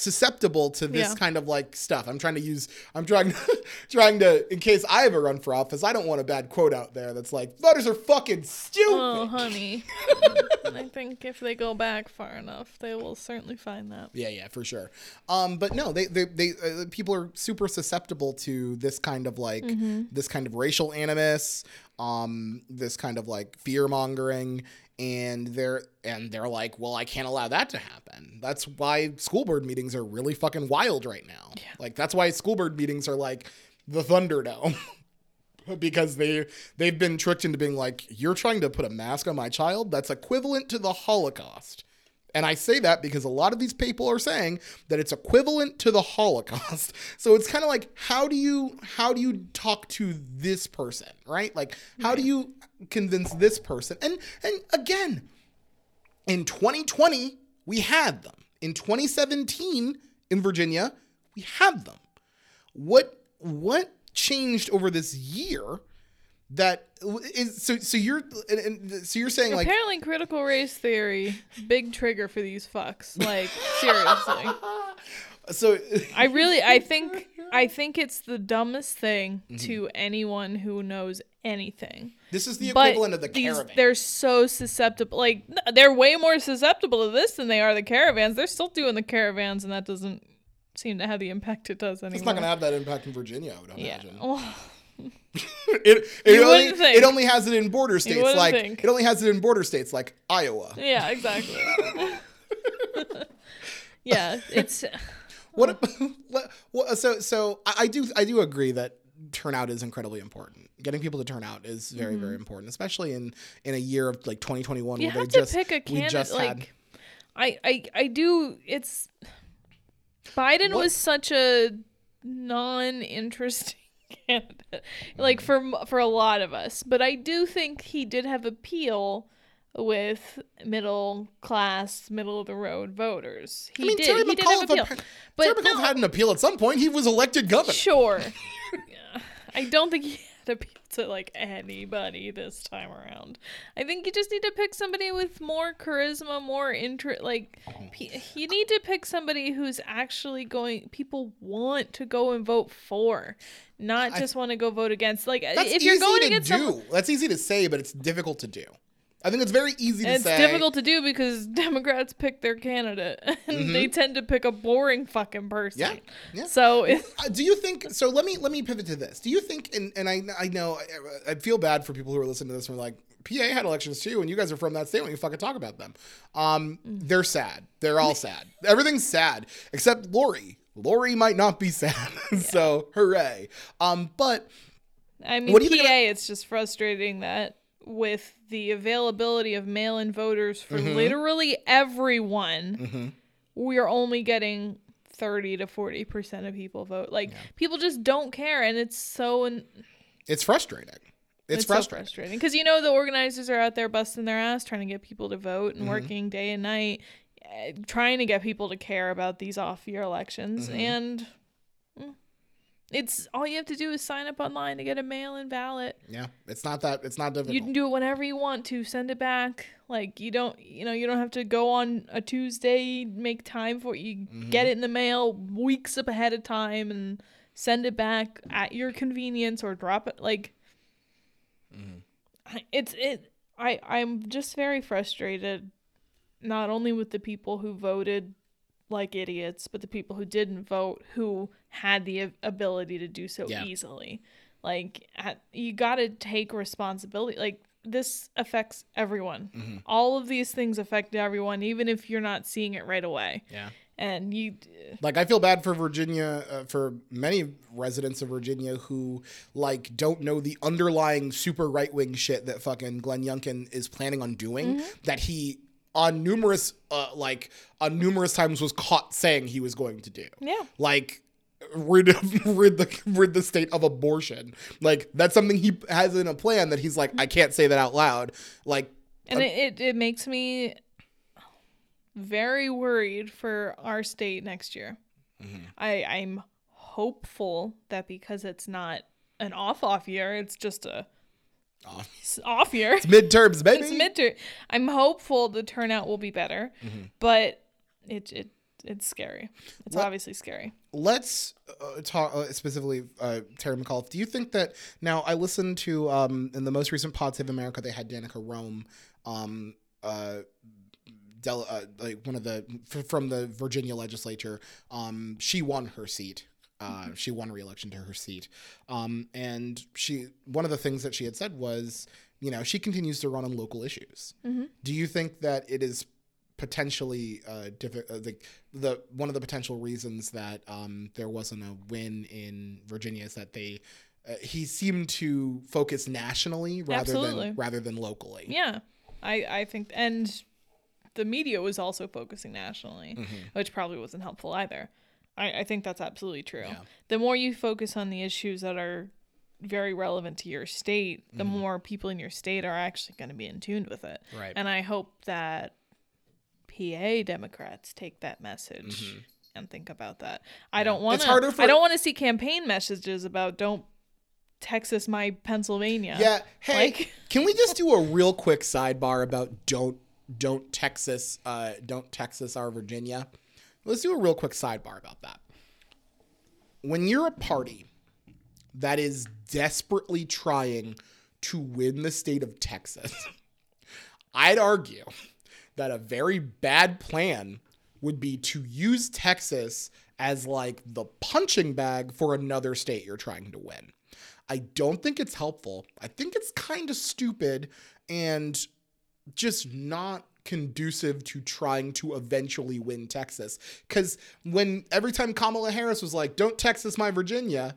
susceptible to this Yeah. kind of like stuff i'm trying to use i'm trying *laughs* trying to in case i ever run for office i don't want a bad quote out there that's like voters are fucking stupid Oh, *laughs* honey. I think if they go back far enough, they will certainly find that. Yeah, yeah, for sure. Um, but no, they they, they uh, people are super susceptible to this kind of like this kind of racial animus, um, this kind of like fear mongering, and they're and they're like, well, I can't allow that to happen. That's why school board meetings are really fucking wild right now. Like that's why school board meetings are like the Thunderdome. *laughs* because they they've been tricked into being like you're trying to put a mask on my child that's equivalent to the holocaust and I say that because a lot of these people are saying that it's equivalent to the Holocaust. *laughs* So it's kind of like how do you how do you talk to this person, right? Like how do you convince this person? And and again, in 2020, we had them. In 2017 in Virginia, we had them. What what changed over this year that is so so you're and, and so you're saying like Apparently, critical race theory, big trigger for these fucks. Like, seriously. *laughs* so I really, I *laughs* think, I think it's the dumbest thing Mm-hmm. to anyone who knows anything. This is the But equivalent of the these, caravan. they're so susceptible. Like, they're way more susceptible to this than they are the caravans. They're still doing the caravans, and that doesn't seem to have the impact it does anymore. It's not going to have that impact in Virginia, I would yeah. imagine. Well, *laughs* It, it, only, it only has it in border states like think. it only has it in border states like Iowa. yeah, exactly. *laughs* yeah, it's What, *laughs* what, what so so I, do I do agree that turnout is incredibly important. Getting people to turn out is very very important, especially in in a year of like 2021 Mm-hmm. you where they just pick a we candidate. just Like, had I, I, I do. It's Biden What- was such a non-interesting candidate, *laughs* like for for a lot of us. But I do think he did have appeal with middle class, middle of the road voters. He I mean did. Terry he did have appeal. But Terry McAuliffe no, had an appeal at some point. He was elected governor. Sure. *laughs* I don't think he appeal to like anybody this time around. I think you just need to pick somebody with more charisma, more interest. Like, p- you need to pick somebody who's actually going. People want to go and vote for, not just want to go vote against. Like, That's if you're going to do. someone, That's easy to say, but it's difficult to do. I think it's very easy to it's say. It's difficult to do because *laughs* Democrats pick their candidate, *laughs* and they tend to pick a boring fucking person. Mm-hmm. Yeah, yeah. So it's Uh, do you think so let me let me pivot to this. Do you think and, and i i know I, I feel bad for people who are listening to this and are like pa had elections too and you guys are from that state when you fucking talk about them? Um they're sad. They're all *laughs* sad. Everything's sad except lori. Lori might not be sad. So hooray. Um but I mean, What do you PA, think about- it's just frustrating that with the availability of mail in voters for Mm-hmm. literally everyone, we're only getting 30 to 40% of people vote. Like, people just don't care. And it's so, it's, it's frustrating it's, so frustrating frustrating. Because, you know, the organizers are out there busting their ass trying to get people to vote Mm-hmm. and working day and night, eh, trying to get people to care about these off year elections. Mm-hmm. And. It's all you have to do is sign up online to get a mail in ballot. yeah it's not that it's not difficult You can do it whenever you want to. Send it back. Like you don't, you know, you don't have to go on a Tuesday, make time for it. You Mm-hmm. get it in the mail weeks up ahead of time and send it back at your convenience or drop it. Like Mm-hmm. It's it. I I'm just very frustrated, not only with the people who voted like idiots, but the people who didn't vote who had the ability to do so Yeah. easily. Like you got to take responsibility. Like this affects everyone. Mm-hmm. All of these things affect everyone, even if you're not seeing it right away. yeah And you, Like I feel bad for Virginia, uh, for many residents of Virginia who like don't know the underlying super right wing shit that fucking Glenn Youngkin is planning on doing. That he on numerous uh, like on numerous times was caught saying he was going to do. yeah, Like rid *laughs* rid the rid the state of abortion. Like that's something he has in a plan that he's like I can't say that out loud. Like and it, it it makes me very worried for our state next year. I I'm hopeful that because it's not an off off year, it's just a Off. off year. It's midterms, *laughs* baby. it's midterm. I'm hopeful the turnout will be better, but it it it's scary. It's What- obviously scary. let's uh, talk uh, specifically uh, Terry McAuliffe. Do you think that now I listened to um, in the most recent Pod Save America they had Danica Roem, um, uh, Del- uh, like one of the f- from the Virginia legislature. Um, she won her seat. Uh, she won re-election to her seat, um, and she one of the things that she had said was, you know, she continues to run on local issues. Do you think that it is potentially uh, uh, the, the one of the potential reasons that um, there wasn't a win in Virginia is that they uh, he seemed to focus nationally rather Absolutely. than rather than locally. Yeah, I I think and the media was also focusing nationally, which probably wasn't helpful either. I, I think that's absolutely true. Yeah. The more you focus on the issues that are very relevant to your state, the Mm-hmm. more people in your state are actually going to be in tune with it. Right. And I hope that PA Democrats take that message and think about that. I don't want Mm-hmm. It's harder for- I don't want to see campaign messages about don't Texas my Pennsylvania. Yeah. Hey, Like- *laughs* can we just do a real quick sidebar about don't don't Texas uh, don't Texas our Virginia? Let's do a real quick sidebar about that. When you're a party that is desperately trying to win the state of Texas, *laughs* I'd argue that a very bad plan would be to use Texas as like the punching bag for another state you're trying to win. I don't think it's helpful. I think it's kind of stupid and just not conducive to trying to eventually win Texas. Because when every time Kamala Harris was like, "Don't Texas my Virginia,"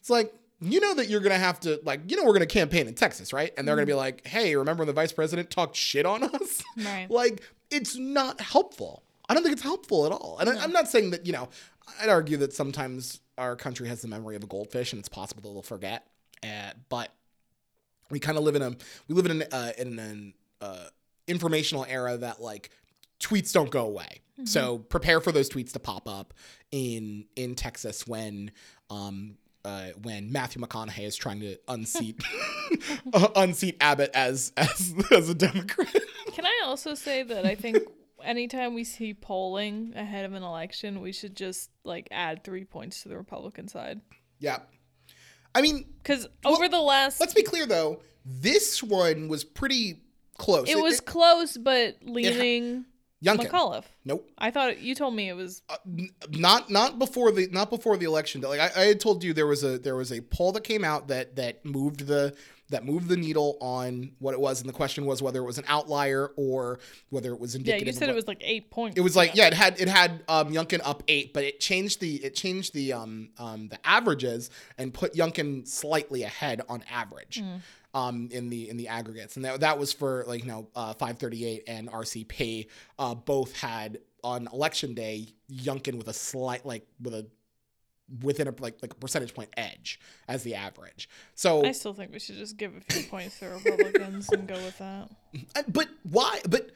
it's like you know that you're gonna have to like you know we're gonna campaign in Texas, right? And they're gonna be like, "Hey, remember when the vice president talked shit on us?" Right. *laughs* like it's not helpful. I don't think it's helpful at all. And I, I'm not saying that you know. I'd argue that sometimes our country has the memory of a goldfish, and it's possible that they'll forget. Uh, but we kind of live in a we live in an uh, in an uh, informational era that like tweets don't go away. So prepare for those tweets to pop up in in Texas when um uh, when Matthew McConaughey is trying to unseat uh, *laughs* *laughs* unseat Abbott as as as a Democrat. Can I also say that I think anytime we see polling ahead of an election, we should just like add three points to the Republican side. yeah, I mean, Because over the last, let's be clear though, this one was pretty close. it was close, but leaning Youngkin. McAuliffe. Nope. I thought you told me it was not not before the not before the election. Like I, I had told you, there was a there was a poll that came out that that moved the that moved the needle on what it was, and the question was whether it was an outlier or whether it was indicative. yeah. You said it was like eight points. It was like yeah, it had it had um, Youngkin up eight, but it changed the it changed the um um the averages and put Youngkin slightly ahead on average. Um, in the in the aggregates, and that, that was for like you know uh, 538 and RCP uh, both had on election day Youngkin with a slight like with a within a like like a percentage point edge as the average. So I still think we should just give a few points to Republicans and go with that. *laughs* Uh, But why? But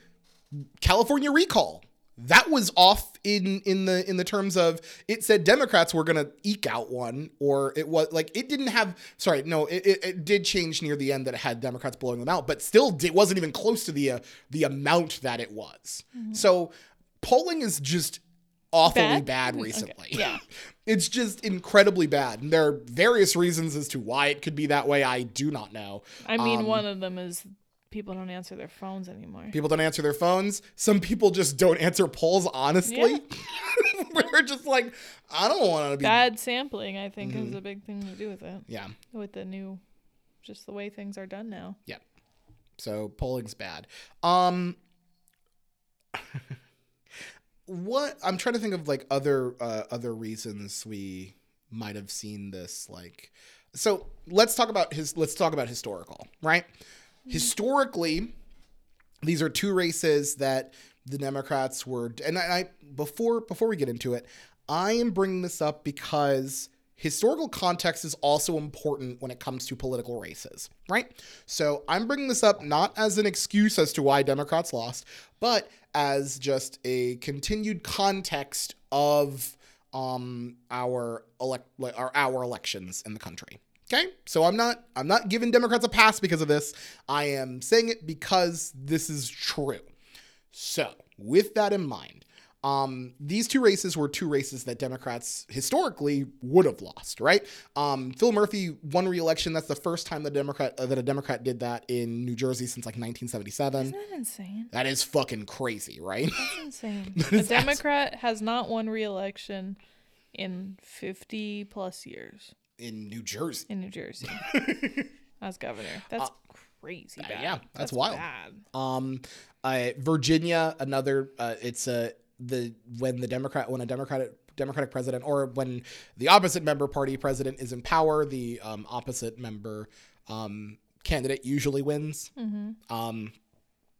California recall that was off in in the in the terms of it said Democrats were gonna eke out one, or it was like it didn't have. Sorry, no, it, it, it did change near the end that it had Democrats blowing them out, but still it wasn't even close to the uh, the amount that it was. So polling is just awfully Bad? bad, Okay, recently. yeah. *laughs* It's just incredibly bad. And there are various reasons as to why it could be that way. I do not know. I mean, Um, one of them is people don't answer their phones anymore. People don't answer their phones. Some people just don't answer polls honestly. *laughs* We're just like, I don't want to be. Bad sampling, I think, Mm-hmm. is a big thing to do with it. Yeah. With the new, just the way things are done now. Yeah. So polling's bad. Um *laughs* what I'm trying to think of like other uh, other reasons we might have seen this like so let's talk about his let's talk about historical, right? Historically, these are two races that the Democrats were and I, I before before we get into it, I am bringing this up because historical context is also important when it comes to political races, right? So I'm bringing this up not as an excuse as to why Democrats lost, but as just a continued context of um our elect our, our elections in the country. Okay? So I'm not I'm not giving Democrats a pass because of this. I am saying it because this is true. So, with that in mind, um, these two races were two races that Democrats historically would have lost, right? Um, Phil Murphy won re-election. That's the first time the Democrat uh, that a Democrat did that in New Jersey since like 1977. Isn't that insane? That is fucking crazy, right? That's *laughs* insane. That a Democrat has not won re-election in 50 plus years in New Jersey. in New Jersey *laughs* as governor. That's crazy bad. Uh, yeah, that's wild. Bad. Um, uh, Virginia, another. Uh, it's a the when the Democrat when a Democratic Democratic president or when the opposite member party president is in power, the um, opposite member um, candidate usually wins. Um,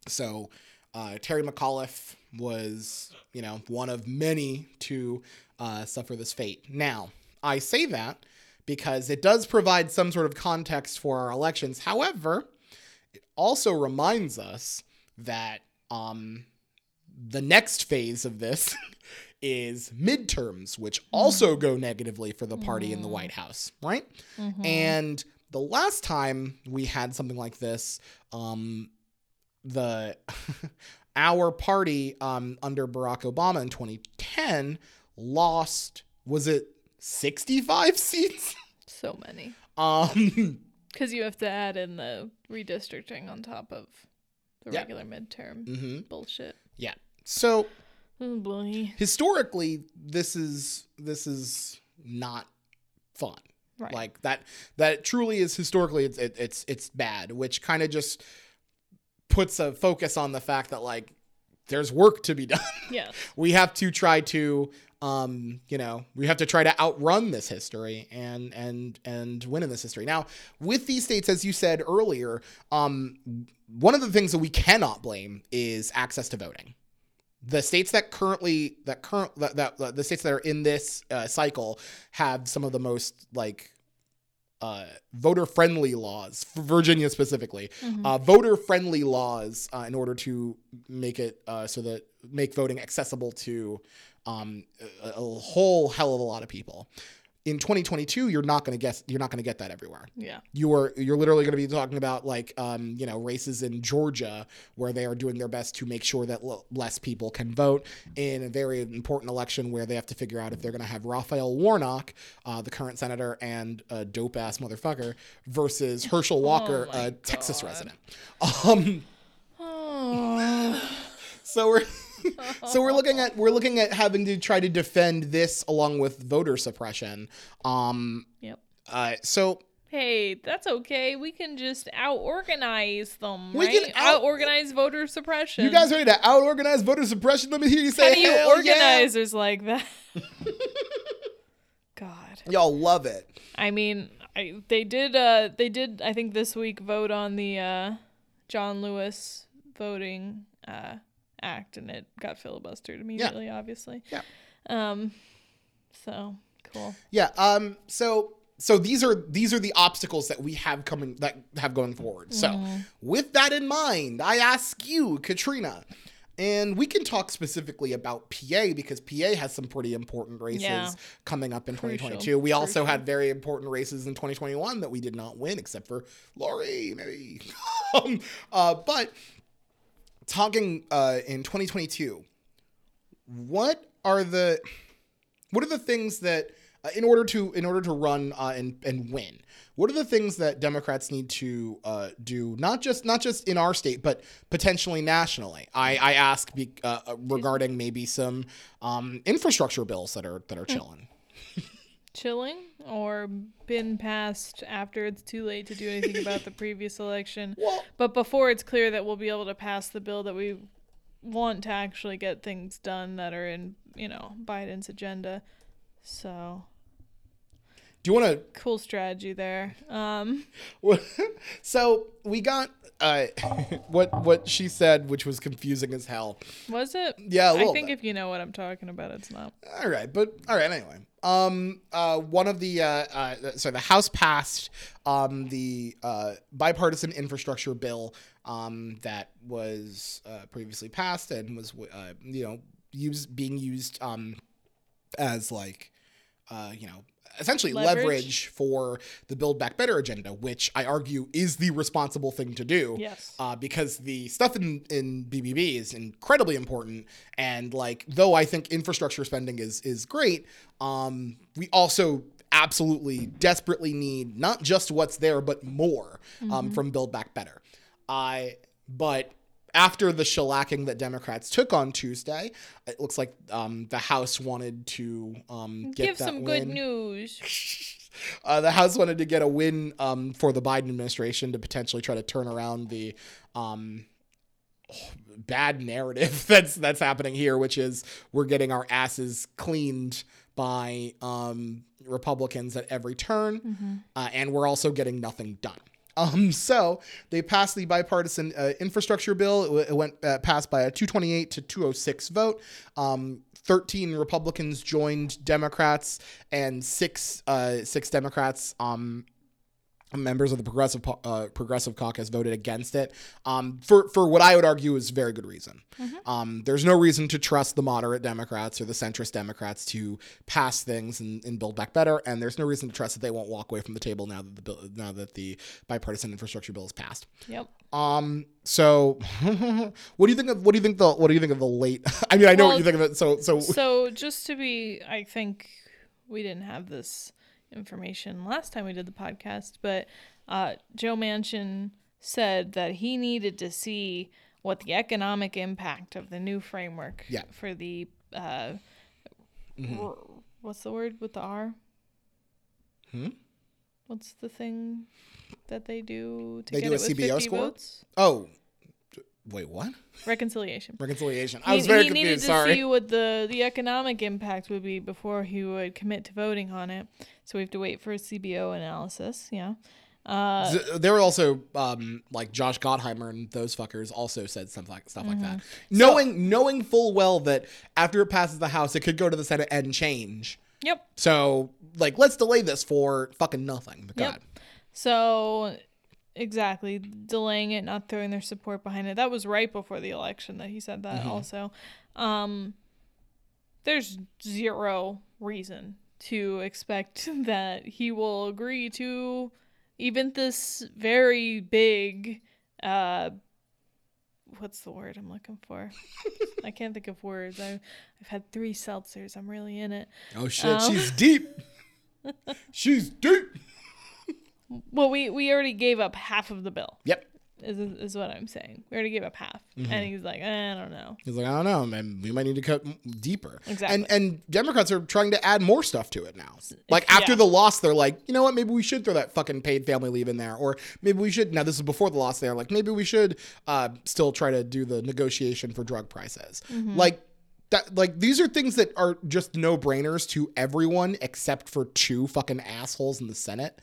so uh, Terry McAuliffe was, you know, one of many to uh, suffer this fate. Now, I say that because it does provide some sort of context for our elections. However, it also reminds us that um, the next phase of this *laughs* is midterms, which also go negatively for the party in the White House, right? And the last time we had something like this, um, the *laughs* our party um, under Barack Obama in 2010 lost was it 65 seats? So many. Um, Because you have to add in the redistricting on top of the Yeah. regular midterm mhm, bullshit. yeah. So Oh historically, this is this is not fun. Right. Like that that truly is historically it's it, it's it's bad, which kind of just puts a focus on the fact that like there's work to be done. Yes. *laughs* we have to try to um, you know, we have to try to outrun this history and and and win in this history. Now, with these states, as you said earlier, um, one of the things that we cannot blame is access to voting. The states that currently that current that, that the states that are in this uh, cycle have some of the most like uh, voter friendly laws, for Virginia specifically, uh, voter friendly laws uh, in order to make it uh, so that make voting accessible to um, a, a whole hell of a lot of people. In 2022, you're not going to guess you're not going to get that everywhere Yeah. you're you're literally going to be talking about like um, you know races in Georgia where they are doing their best to make sure that l- less people can vote in a very important election where they have to figure out if they're going to have Raphael Warnock, uh, the current senator and a dope ass motherfucker, versus Herschel Walker, my a Texas God. resident. *laughs* Um, Oh. *laughs* so we're *laughs* so we're looking at we're looking at having to try to defend this along with voter suppression. Um, Yep. uh, so Hey, that's okay. We can just out organize them, We right? can out- organize voter suppression. you guys ready to out organize voter suppression? Let me hear you say How do you hell yeah. organizers like that? *laughs* God. Y'all love it. I mean, I, they did. Uh, they did. I think this week vote on the uh, John Lewis voting uh, act, and it got filibustered immediately. Obviously. Yeah. Um. So cool. Yeah. Um. So so these are these are the obstacles that we have coming that have going forward. So Mm-hmm. with that in mind, I ask you, Katrina. And we can talk specifically about PA because PA has some pretty important races Yeah. coming up in Crucial. 2022. We also had very important races in 2021 that we did not win, except for Lori, maybe. *laughs* um, uh, but talking uh, in 2022, what are the what are the things that uh, in order to in order to run uh, and and win what are the things that democrats need to uh, do not just not just in our state but potentially nationally? I i ask be, uh, regarding maybe some um, infrastructure bills that are that are chilling *laughs* Chilling or been passed after it's too late to do anything about the *laughs* previous election. well But before it's clear that we'll be able to pass the bill that we want to actually get things done that are in, you know, Biden's agenda. So, do you want to? cool strategy there. Um, *laughs* so we got uh, *laughs* what what she said which was confusing as hell was it? yeah a I little I think bit. if you know what I'm talking about, it's not. All right, but all right. Anyway, um, uh, one of the uh, uh, so the House passed um the uh bipartisan infrastructure bill um that was uh, previously passed and was uh, you know used being used um as like uh you know essentially leverage. Leverage. for the build back better agenda which i argue is the responsible thing to do Yes. uh, because the stuff in, in BBB is incredibly important. And like, though I think infrastructure spending is is great, um, we also absolutely desperately need not just what's there, but more um, from Build Back Better. I but after the shellacking that Democrats took on Tuesday, it looks like um, the House wanted to um, get Give some good news. *laughs* Uh, the House wanted to get a win um, for the Biden administration to potentially try to turn around the um, bad narrative *laughs* that's that's happening here, which is we're getting our asses cleaned by um, Republicans at every turn, uh, and we're also getting nothing done. Um, so they passed the bipartisan uh, infrastructure bill. It, w- it went uh, passed by a 228 to 206 vote. Um, 13 Republicans joined Democrats, and six uh, six Democrats um, members of the progressive uh, progressive caucus voted against it um, for for what I would argue is very good reason. Um, there's no reason to trust the moderate Democrats or the centrist Democrats to pass things and, and build back better, and there's no reason to trust that they won't walk away from the table now that the bill, now that the bipartisan infrastructure bill is passed. Yep. Um. So, *laughs* what do you think of what do you think the what do you think of the late? *laughs* I mean, I know what you think of it. So, so So just to be, I think we didn't have this information last time we did the podcast, but uh, Joe Manchin said that he needed to see what the economic impact of the new framework Yeah. for the uh, r- what's the word with the R? Hmm? What's the thing that they do to They get do a CBO 50 score? votes? oh, Wait, what? Reconciliation. Reconciliation. I He, was very he needed confused. to Sorry. see what the, the economic impact would be before he would commit to voting on it. So we have to wait for a CBO analysis. Yeah. Uh, there were also um, like Josh Gottheimer and those fuckers also said something like stuff like that, Mm-hmm. knowing knowing full well that after it passes the House, it could go to the Senate and change. yep. So like, let's delay this for fucking nothing. But Yep. God, So exactly delaying it, not throwing their support behind it. That was right before the election that he said that Mm-hmm. also. Um there's zero reason to expect *laughs* that he will agree to even this very big uh what's the word I'm looking for? *laughs* I can't think of words. I I've had 3 seltzers. I'm really in it. oh shit, Um. she's deep. *laughs* she's deep. Well, we we already gave up half of the bill. Yep. is, is what I'm saying. We already gave up half, Mm-hmm. and he's like, eh, I don't know. He's like, I don't know, man. We might need to cut deeper. Exactly. And and Democrats are trying to add more stuff to it now. Like after yeah. the loss, they're like, you know what? Maybe we should throw that fucking paid family leave in there, or maybe we should. Now this is before the loss. They're like, maybe we should uh, still try to do the negotiation for drug prices. Mm-hmm. Like. That, like these are things that are just no brainers to everyone except for two fucking assholes in the Senate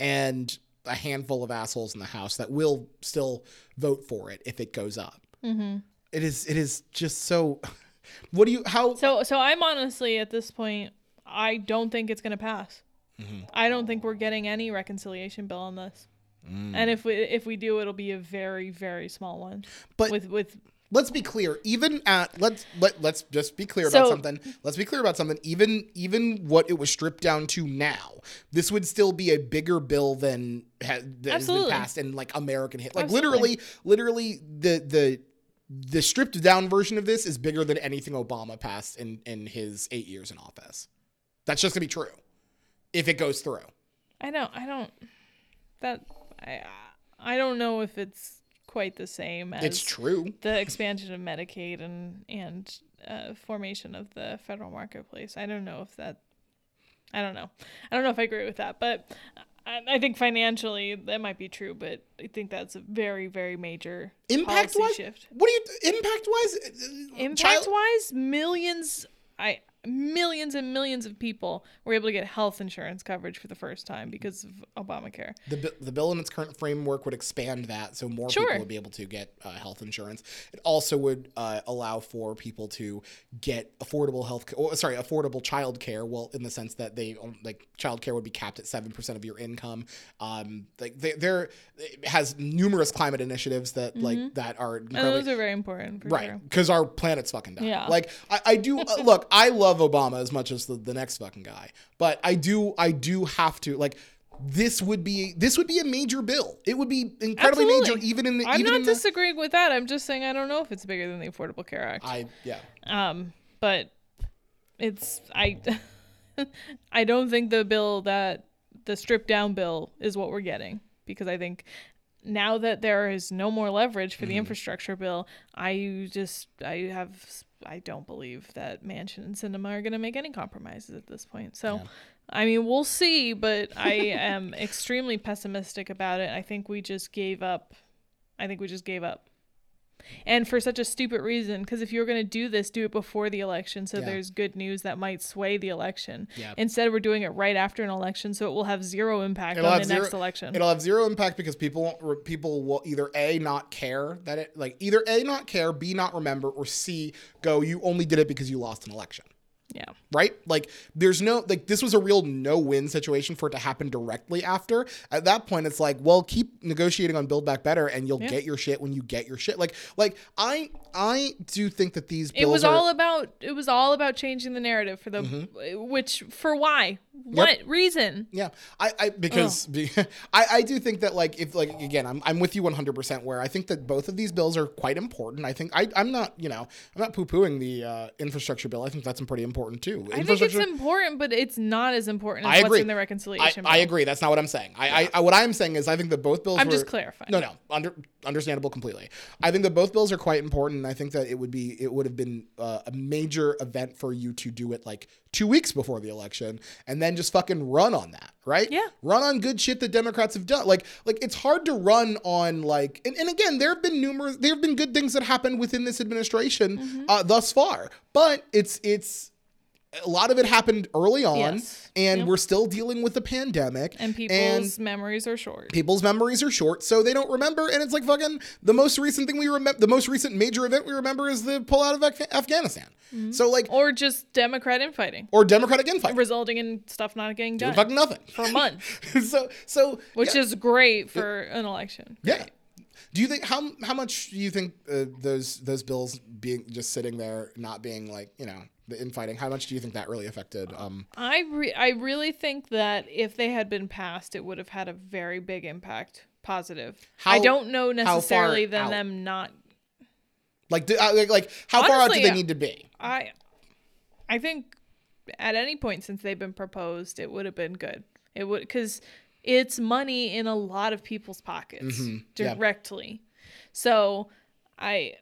and a handful of assholes in the House that will still vote for it if it goes up. Mm-hmm. It is it is just so *laughs* what do you how So, so I'm honestly at this point, I don't think it's gonna pass. Mm-hmm. I don't think we're getting any reconciliation bill on this. Mm. And if we if we do, it'll be a very very small one. But- with with let's be clear even at let's let, let's just be clear about something. Let's be clear about something. Even even what it was stripped down to now this would still be a bigger bill than ha- that has been passed in like american hit like Absolutely. literally literally the the the stripped down version of this is bigger than anything obama passed in in his eight years in office. That's just gonna be true if it goes through. I don't I don't that I I don't know if it's quite the same as it's true the expansion of Medicaid and and uh, formation of the federal marketplace. I don't know if that. I don't know. I don't know if I agree with that, but I, I think financially that might be true. But I think that's a very very major impact wise shift. what do you impact wise Impact wise, millions. I millions and millions of people were able to get health insurance coverage for the first time because of Obamacare. The, the bill in its current framework would expand that so more Sure. people would be able to get uh, health insurance. It also would uh, allow for people to get affordable health, oh, sorry, affordable child care. Well, in the sense that they like child care would be capped at seven percent of your income. Um, like they, there has numerous climate initiatives that like that are And those are very important for right sure. because our planet's fucking dying. Yeah. Like I, I do uh, look. I love *laughs* Obama as much as the, the next fucking guy, but I do I do have to like. This would be this would be a major bill. It would be incredibly major, even in the. I'm even not in the, disagreeing with that. I'm just saying I don't know if it's bigger than the Affordable Care Act. I yeah. Um, but it's I *laughs* I don't think the bill that the stripped down bill is what we're getting because I think now that there is no more leverage for the Mm-hmm. infrastructure bill, I just I have I don't believe that Manchin and Sinema are going to make any compromises at this point. So I mean, we'll see, but *laughs* I am extremely pessimistic about it. I think we just gave up. I think we just gave up. And for such a stupid reason, because if you're going to do this, do it before the election so Yeah. there's good news that might sway the election. Yeah. Instead, we're doing it right after an election, so it will have zero impact It'll on the zero- next election. It'll have zero impact because people people will either a not care that it like either a not care, b not remember, or c go you only did it because you lost an election. Yeah. right? Like there's no like this was a real no-win situation for it to happen directly after. At that point it's like, well, keep negotiating on build back better and you'll Yeah. get your shit when you get your shit. Like like I I do think that these bills It was are, all about it was all about changing the narrative for the Mm-hmm. which for why what reason Yeah, I, I because be, *laughs* I, I do think that like if like again I'm, I'm with you 100 percent where I think that both of these bills are quite important. I think I I'm not you know I'm not poo pooing the uh, infrastructure bill. I think that's a pretty important important too. I think it's important, but it's not as important as I what's in the I, reconciliation I bill. agree. That's not what I'm saying. I, I, I what I'm saying is I think that both bills. I'm were, just clarifying. No, no, under, understandable completely. I think that both bills are quite important. And I think that it would be it would have been uh, a major event for you to do it like two weeks before the election and then just fucking run on that, right? Yeah. Run on good shit that Democrats have done. Like like it's hard to run on like and, and again there have been numerous there have been good things that happened within this administration Mm-hmm. uh, thus far, but it's it's a lot of it happened early on, Yes. and Yep. we're still dealing with the pandemic. and people's memories are short. people's memories are short, so they don't remember. And it's like fucking the most recent thing we remember, the most recent major event we remember is the pullout of Af- Afghanistan. Mm-hmm. So like, Or just Democrat infighting, or Democratic infight, resulting in stuff not getting done fucking nothing. for months, *laughs* so so which yeah, is great for an election. yeah. Do you think how how much do you think uh, those those bills being just sitting there not being like you know the infighting? How much do you think that really affected? Um, I re- I really think that if they had been passed, it would have had a very big impact, positive. I don't know necessarily than them not. like do, uh, like like how far out do they need to be? I I think at any point since they've been proposed, it would have been good. It would because it's money in a lot of people's pockets Mm-hmm. yeah. directly. So I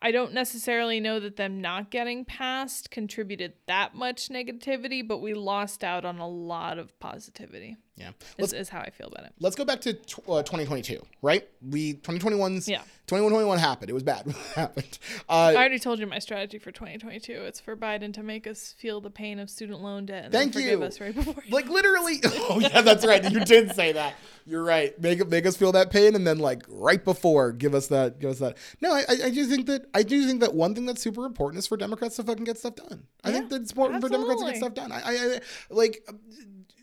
I don't necessarily know that them not getting passed contributed that much negativity, but we lost out on a lot of positivity. Yeah. Is, is how I feel about it. let's go back to tw- uh, 2022, right? We 2021's Yeah. 2121 happened. It was bad. *laughs* Happened. Uh, I already told you my strategy for 2022. It's for Biden to make us feel the pain of student loan debt and Thank forgive you. us right before. *laughs* like literally. *laughs* Oh yeah, that's right. You did say that. You're right. Make make us feel that pain, and then like right before, give us that. Give us that. No, I, I do think that I do think that one thing that's super important is for Democrats to fucking get stuff done. I think that it's important for Democrats to get stuff done. I, I, I like.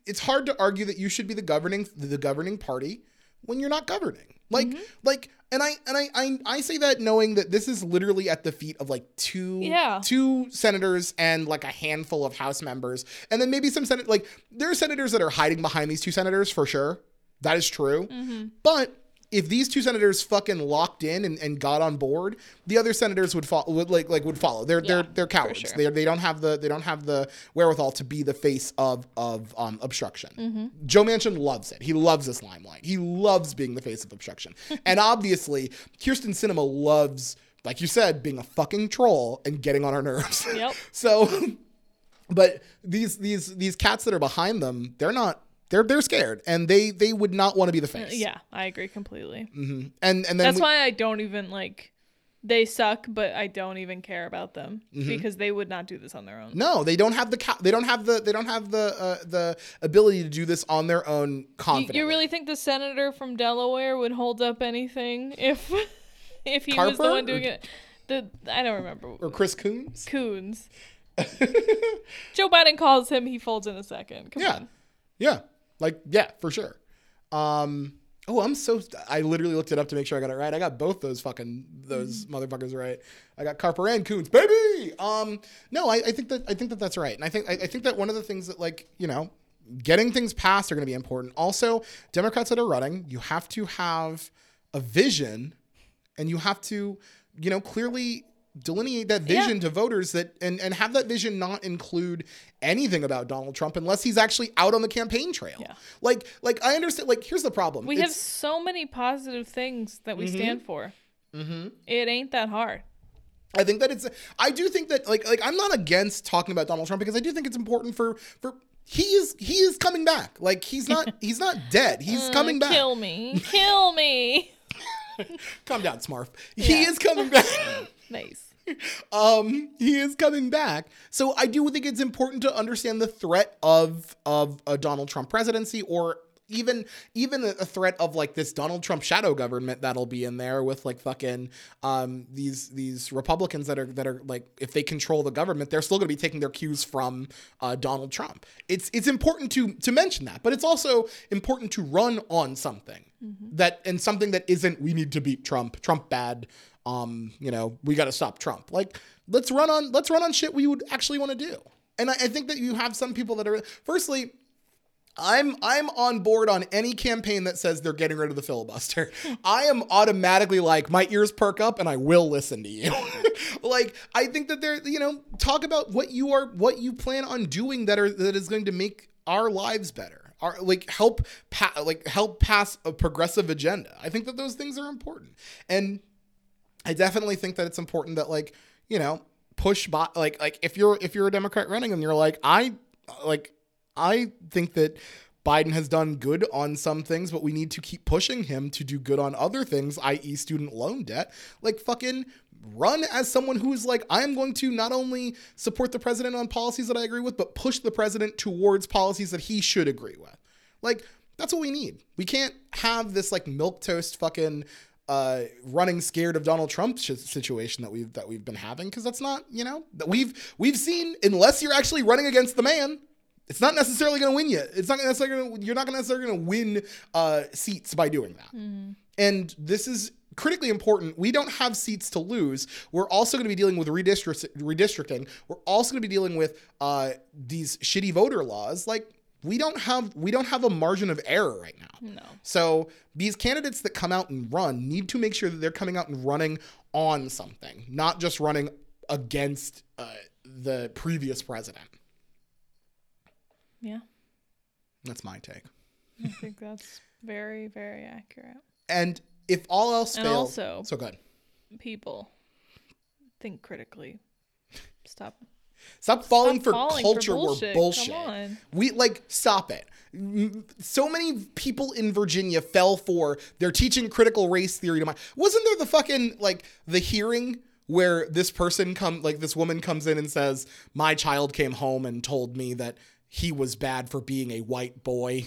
It's hard to argue that you should be the governing the governing party when you're not governing. Like Mm-hmm. like. And I and I, I I say that knowing that this is literally at the feet of like two Yeah. two senators and like a handful of House members, and then maybe some senate like there are senators that are hiding behind these two senators for sure. That is true. Mm-hmm. But if these two senators fucking locked in and, and got on board, the other senators would follow would like like would follow. They're Yeah, they're they're cowards. sure. They they don't have the they don't have the wherewithal to be the face of of um, obstruction. Mm-hmm. Joe Manchin loves it. He loves this limelight. He loves being the face of obstruction. *laughs* and obviously, Kyrsten Sinema loves, like you said, being a fucking troll and getting on our nerves. Yep. *laughs* so, but these these these cats that are behind them, they're not. They're they're scared, and they they would not want to be the face. Yeah, I agree completely. And and then That's we- why I don't even like. They suck, but I don't even care about them Mm-hmm. because they would not do this on their own. no, they don't have the ca- they don't have the they don't have the uh, the ability to do this on their own You, confidently. you really think the senator from Delaware would hold up anything if *laughs* if he was the one doing it? The I don't remember. or Chris Coons? Coons. *laughs* Joe Biden calls him. He folds in a second. Come Yeah. on. Yeah. Like, yeah, for sure. Um, oh, I'm so, I literally looked it up to make sure I got it right. I got both those fucking, those motherfuckers right. I got Carper and Coons, baby. Um, no, I, I think that, I think that that's right. And I think, I, I think that one of the things that like, you know, getting things passed are going to be important. Also, Democrats that are running, you have to have a vision and you have to, you know, clearly delineate that Yeah. vision to voters that and, and have that vision not include anything about Donald Trump unless he's actually out on the campaign trail. Yeah. Like like I understand like here's the problem. We have so many positive things that we stand for. Mm-hmm. It ain't that hard. I think that it's I do think that like like I'm not against talking about Donald Trump because I do think it's important for for he is he is coming back. Like he's not *laughs* he's not dead. He's coming back. Uh, Kill me. Kill me. *laughs* Calm down, Smarf. He Yeah. is coming back. *laughs* Nice. *laughs* um he is coming back. So i do think it's important to understand the threat of of a donald trump presidency or even even a threat of like this donald trump shadow government that'll be in there with like fucking um these these republicans that are that are like if they control the government they're still going to be taking their cues from uh, donald trump. It's it's important to to mention that but it's also important to run on something that and something that isn't we need to beat trump trump bad um, you know, we got to stop Trump. Like, let's run on, let's run on shit we would actually want to do. And I, I think that you have some people that are, firstly, I'm I'm on board on any campaign that says they're getting rid of the filibuster. *laughs* I am automatically like my ears perk up and I will listen to you. *laughs* like I think that they're you know talk about what you are what you plan on doing that are that is going to make our lives better. Our, like help pa- like help pass a progressive agenda. I think that those things are important. And I definitely think that it's important that like, you know, push by like like if you're if you're a Democrat running and you're like I like I think that Biden has done good on some things, but we need to keep pushing him to do good on other things, i.e., student loan debt. Like, fucking run as someone who is like, I am going to not only support the president on policies that I agree with, but push the president towards policies that he should agree with. Like, that's what we need. We can't have this like milk toast fucking uh, running scared of Donald Trump situation that we've that we've been having because that's not you know that we've we've seen unless you're actually running against the man it's not necessarily going to win you. It's not necessarily gonna, you're not necessarily going to win uh, seats by doing that. Mm. And this is critically important. We don't have seats to lose. We're also going to be dealing with redistrict- redistricting. We're also going to be dealing with uh, these shitty voter laws. Like we don't have we don't have a margin of error right now. No. So these candidates that come out and run need to make sure that they're coming out and running on something, not just running against uh, the previous president. Yeah. That's my take. I think that's very, very accurate. And if all else and fails, also, so good. People think critically. Stop. Stop falling Stop for falling culture for war bullshit. bullshit. We like stop it. So many people in Virginia fell for they're teaching critical race theory to my. Wasn't there the fucking like the hearing where this person come like this woman comes in and says my child came home and told me that he was bad for being a white boy.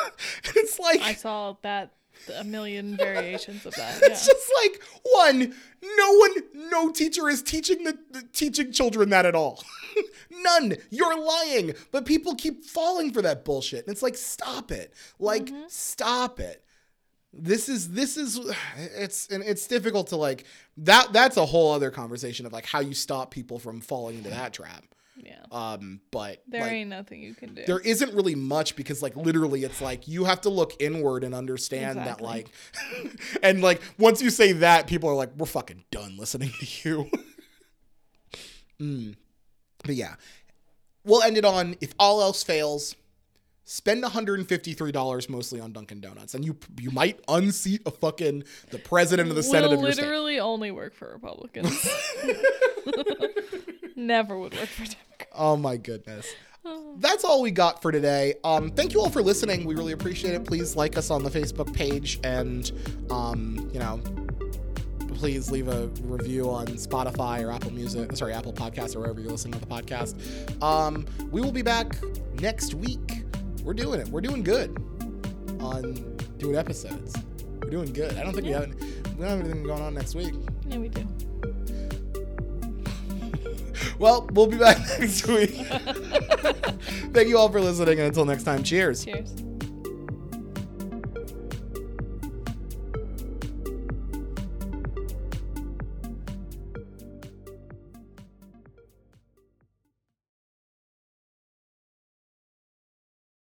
*laughs* it's like I saw that a million variations of that. *laughs* It's yeah. just like one, no one, no teacher is teaching the, the teaching children that at all. *laughs* None. You're lying. But people keep falling for that bullshit. And it's like, stop it. Like, mm-hmm. stop it. This is this is *sighs* it's and it's difficult to like that that's a whole other conversation of like how you stop people from falling into that trap. Yeah. Um, but there like, ain't nothing you can do. There isn't really much because like literally it's like you have to look inward and understand exactly. that like *laughs* and like once you say that, people are like, We're fucking done listening to you. *laughs* mm. But yeah. We'll end it on if all else fails, spend $153 mostly on Dunkin' Donuts, and you you might unseat a fucking the president of the Senate of your literally only work for Republicans. *laughs* Never would work for Democrats. Oh my goodness. That's all we got for today. Um, thank you all for listening. We really appreciate it. Please like us on the Facebook page and, um, you know, please leave a review on Spotify or Apple Music, sorry, Apple Podcasts or wherever you're listening to the podcast. Um, we will be back next week. We're doing it. We're doing good on doing episodes. We're doing good. I don't think yeah. we have we don't have anything going on next week. Yeah, we do. *laughs* Well, we'll be back *laughs* next week. *laughs* Thank you all for listening, and until next time, cheers. Cheers.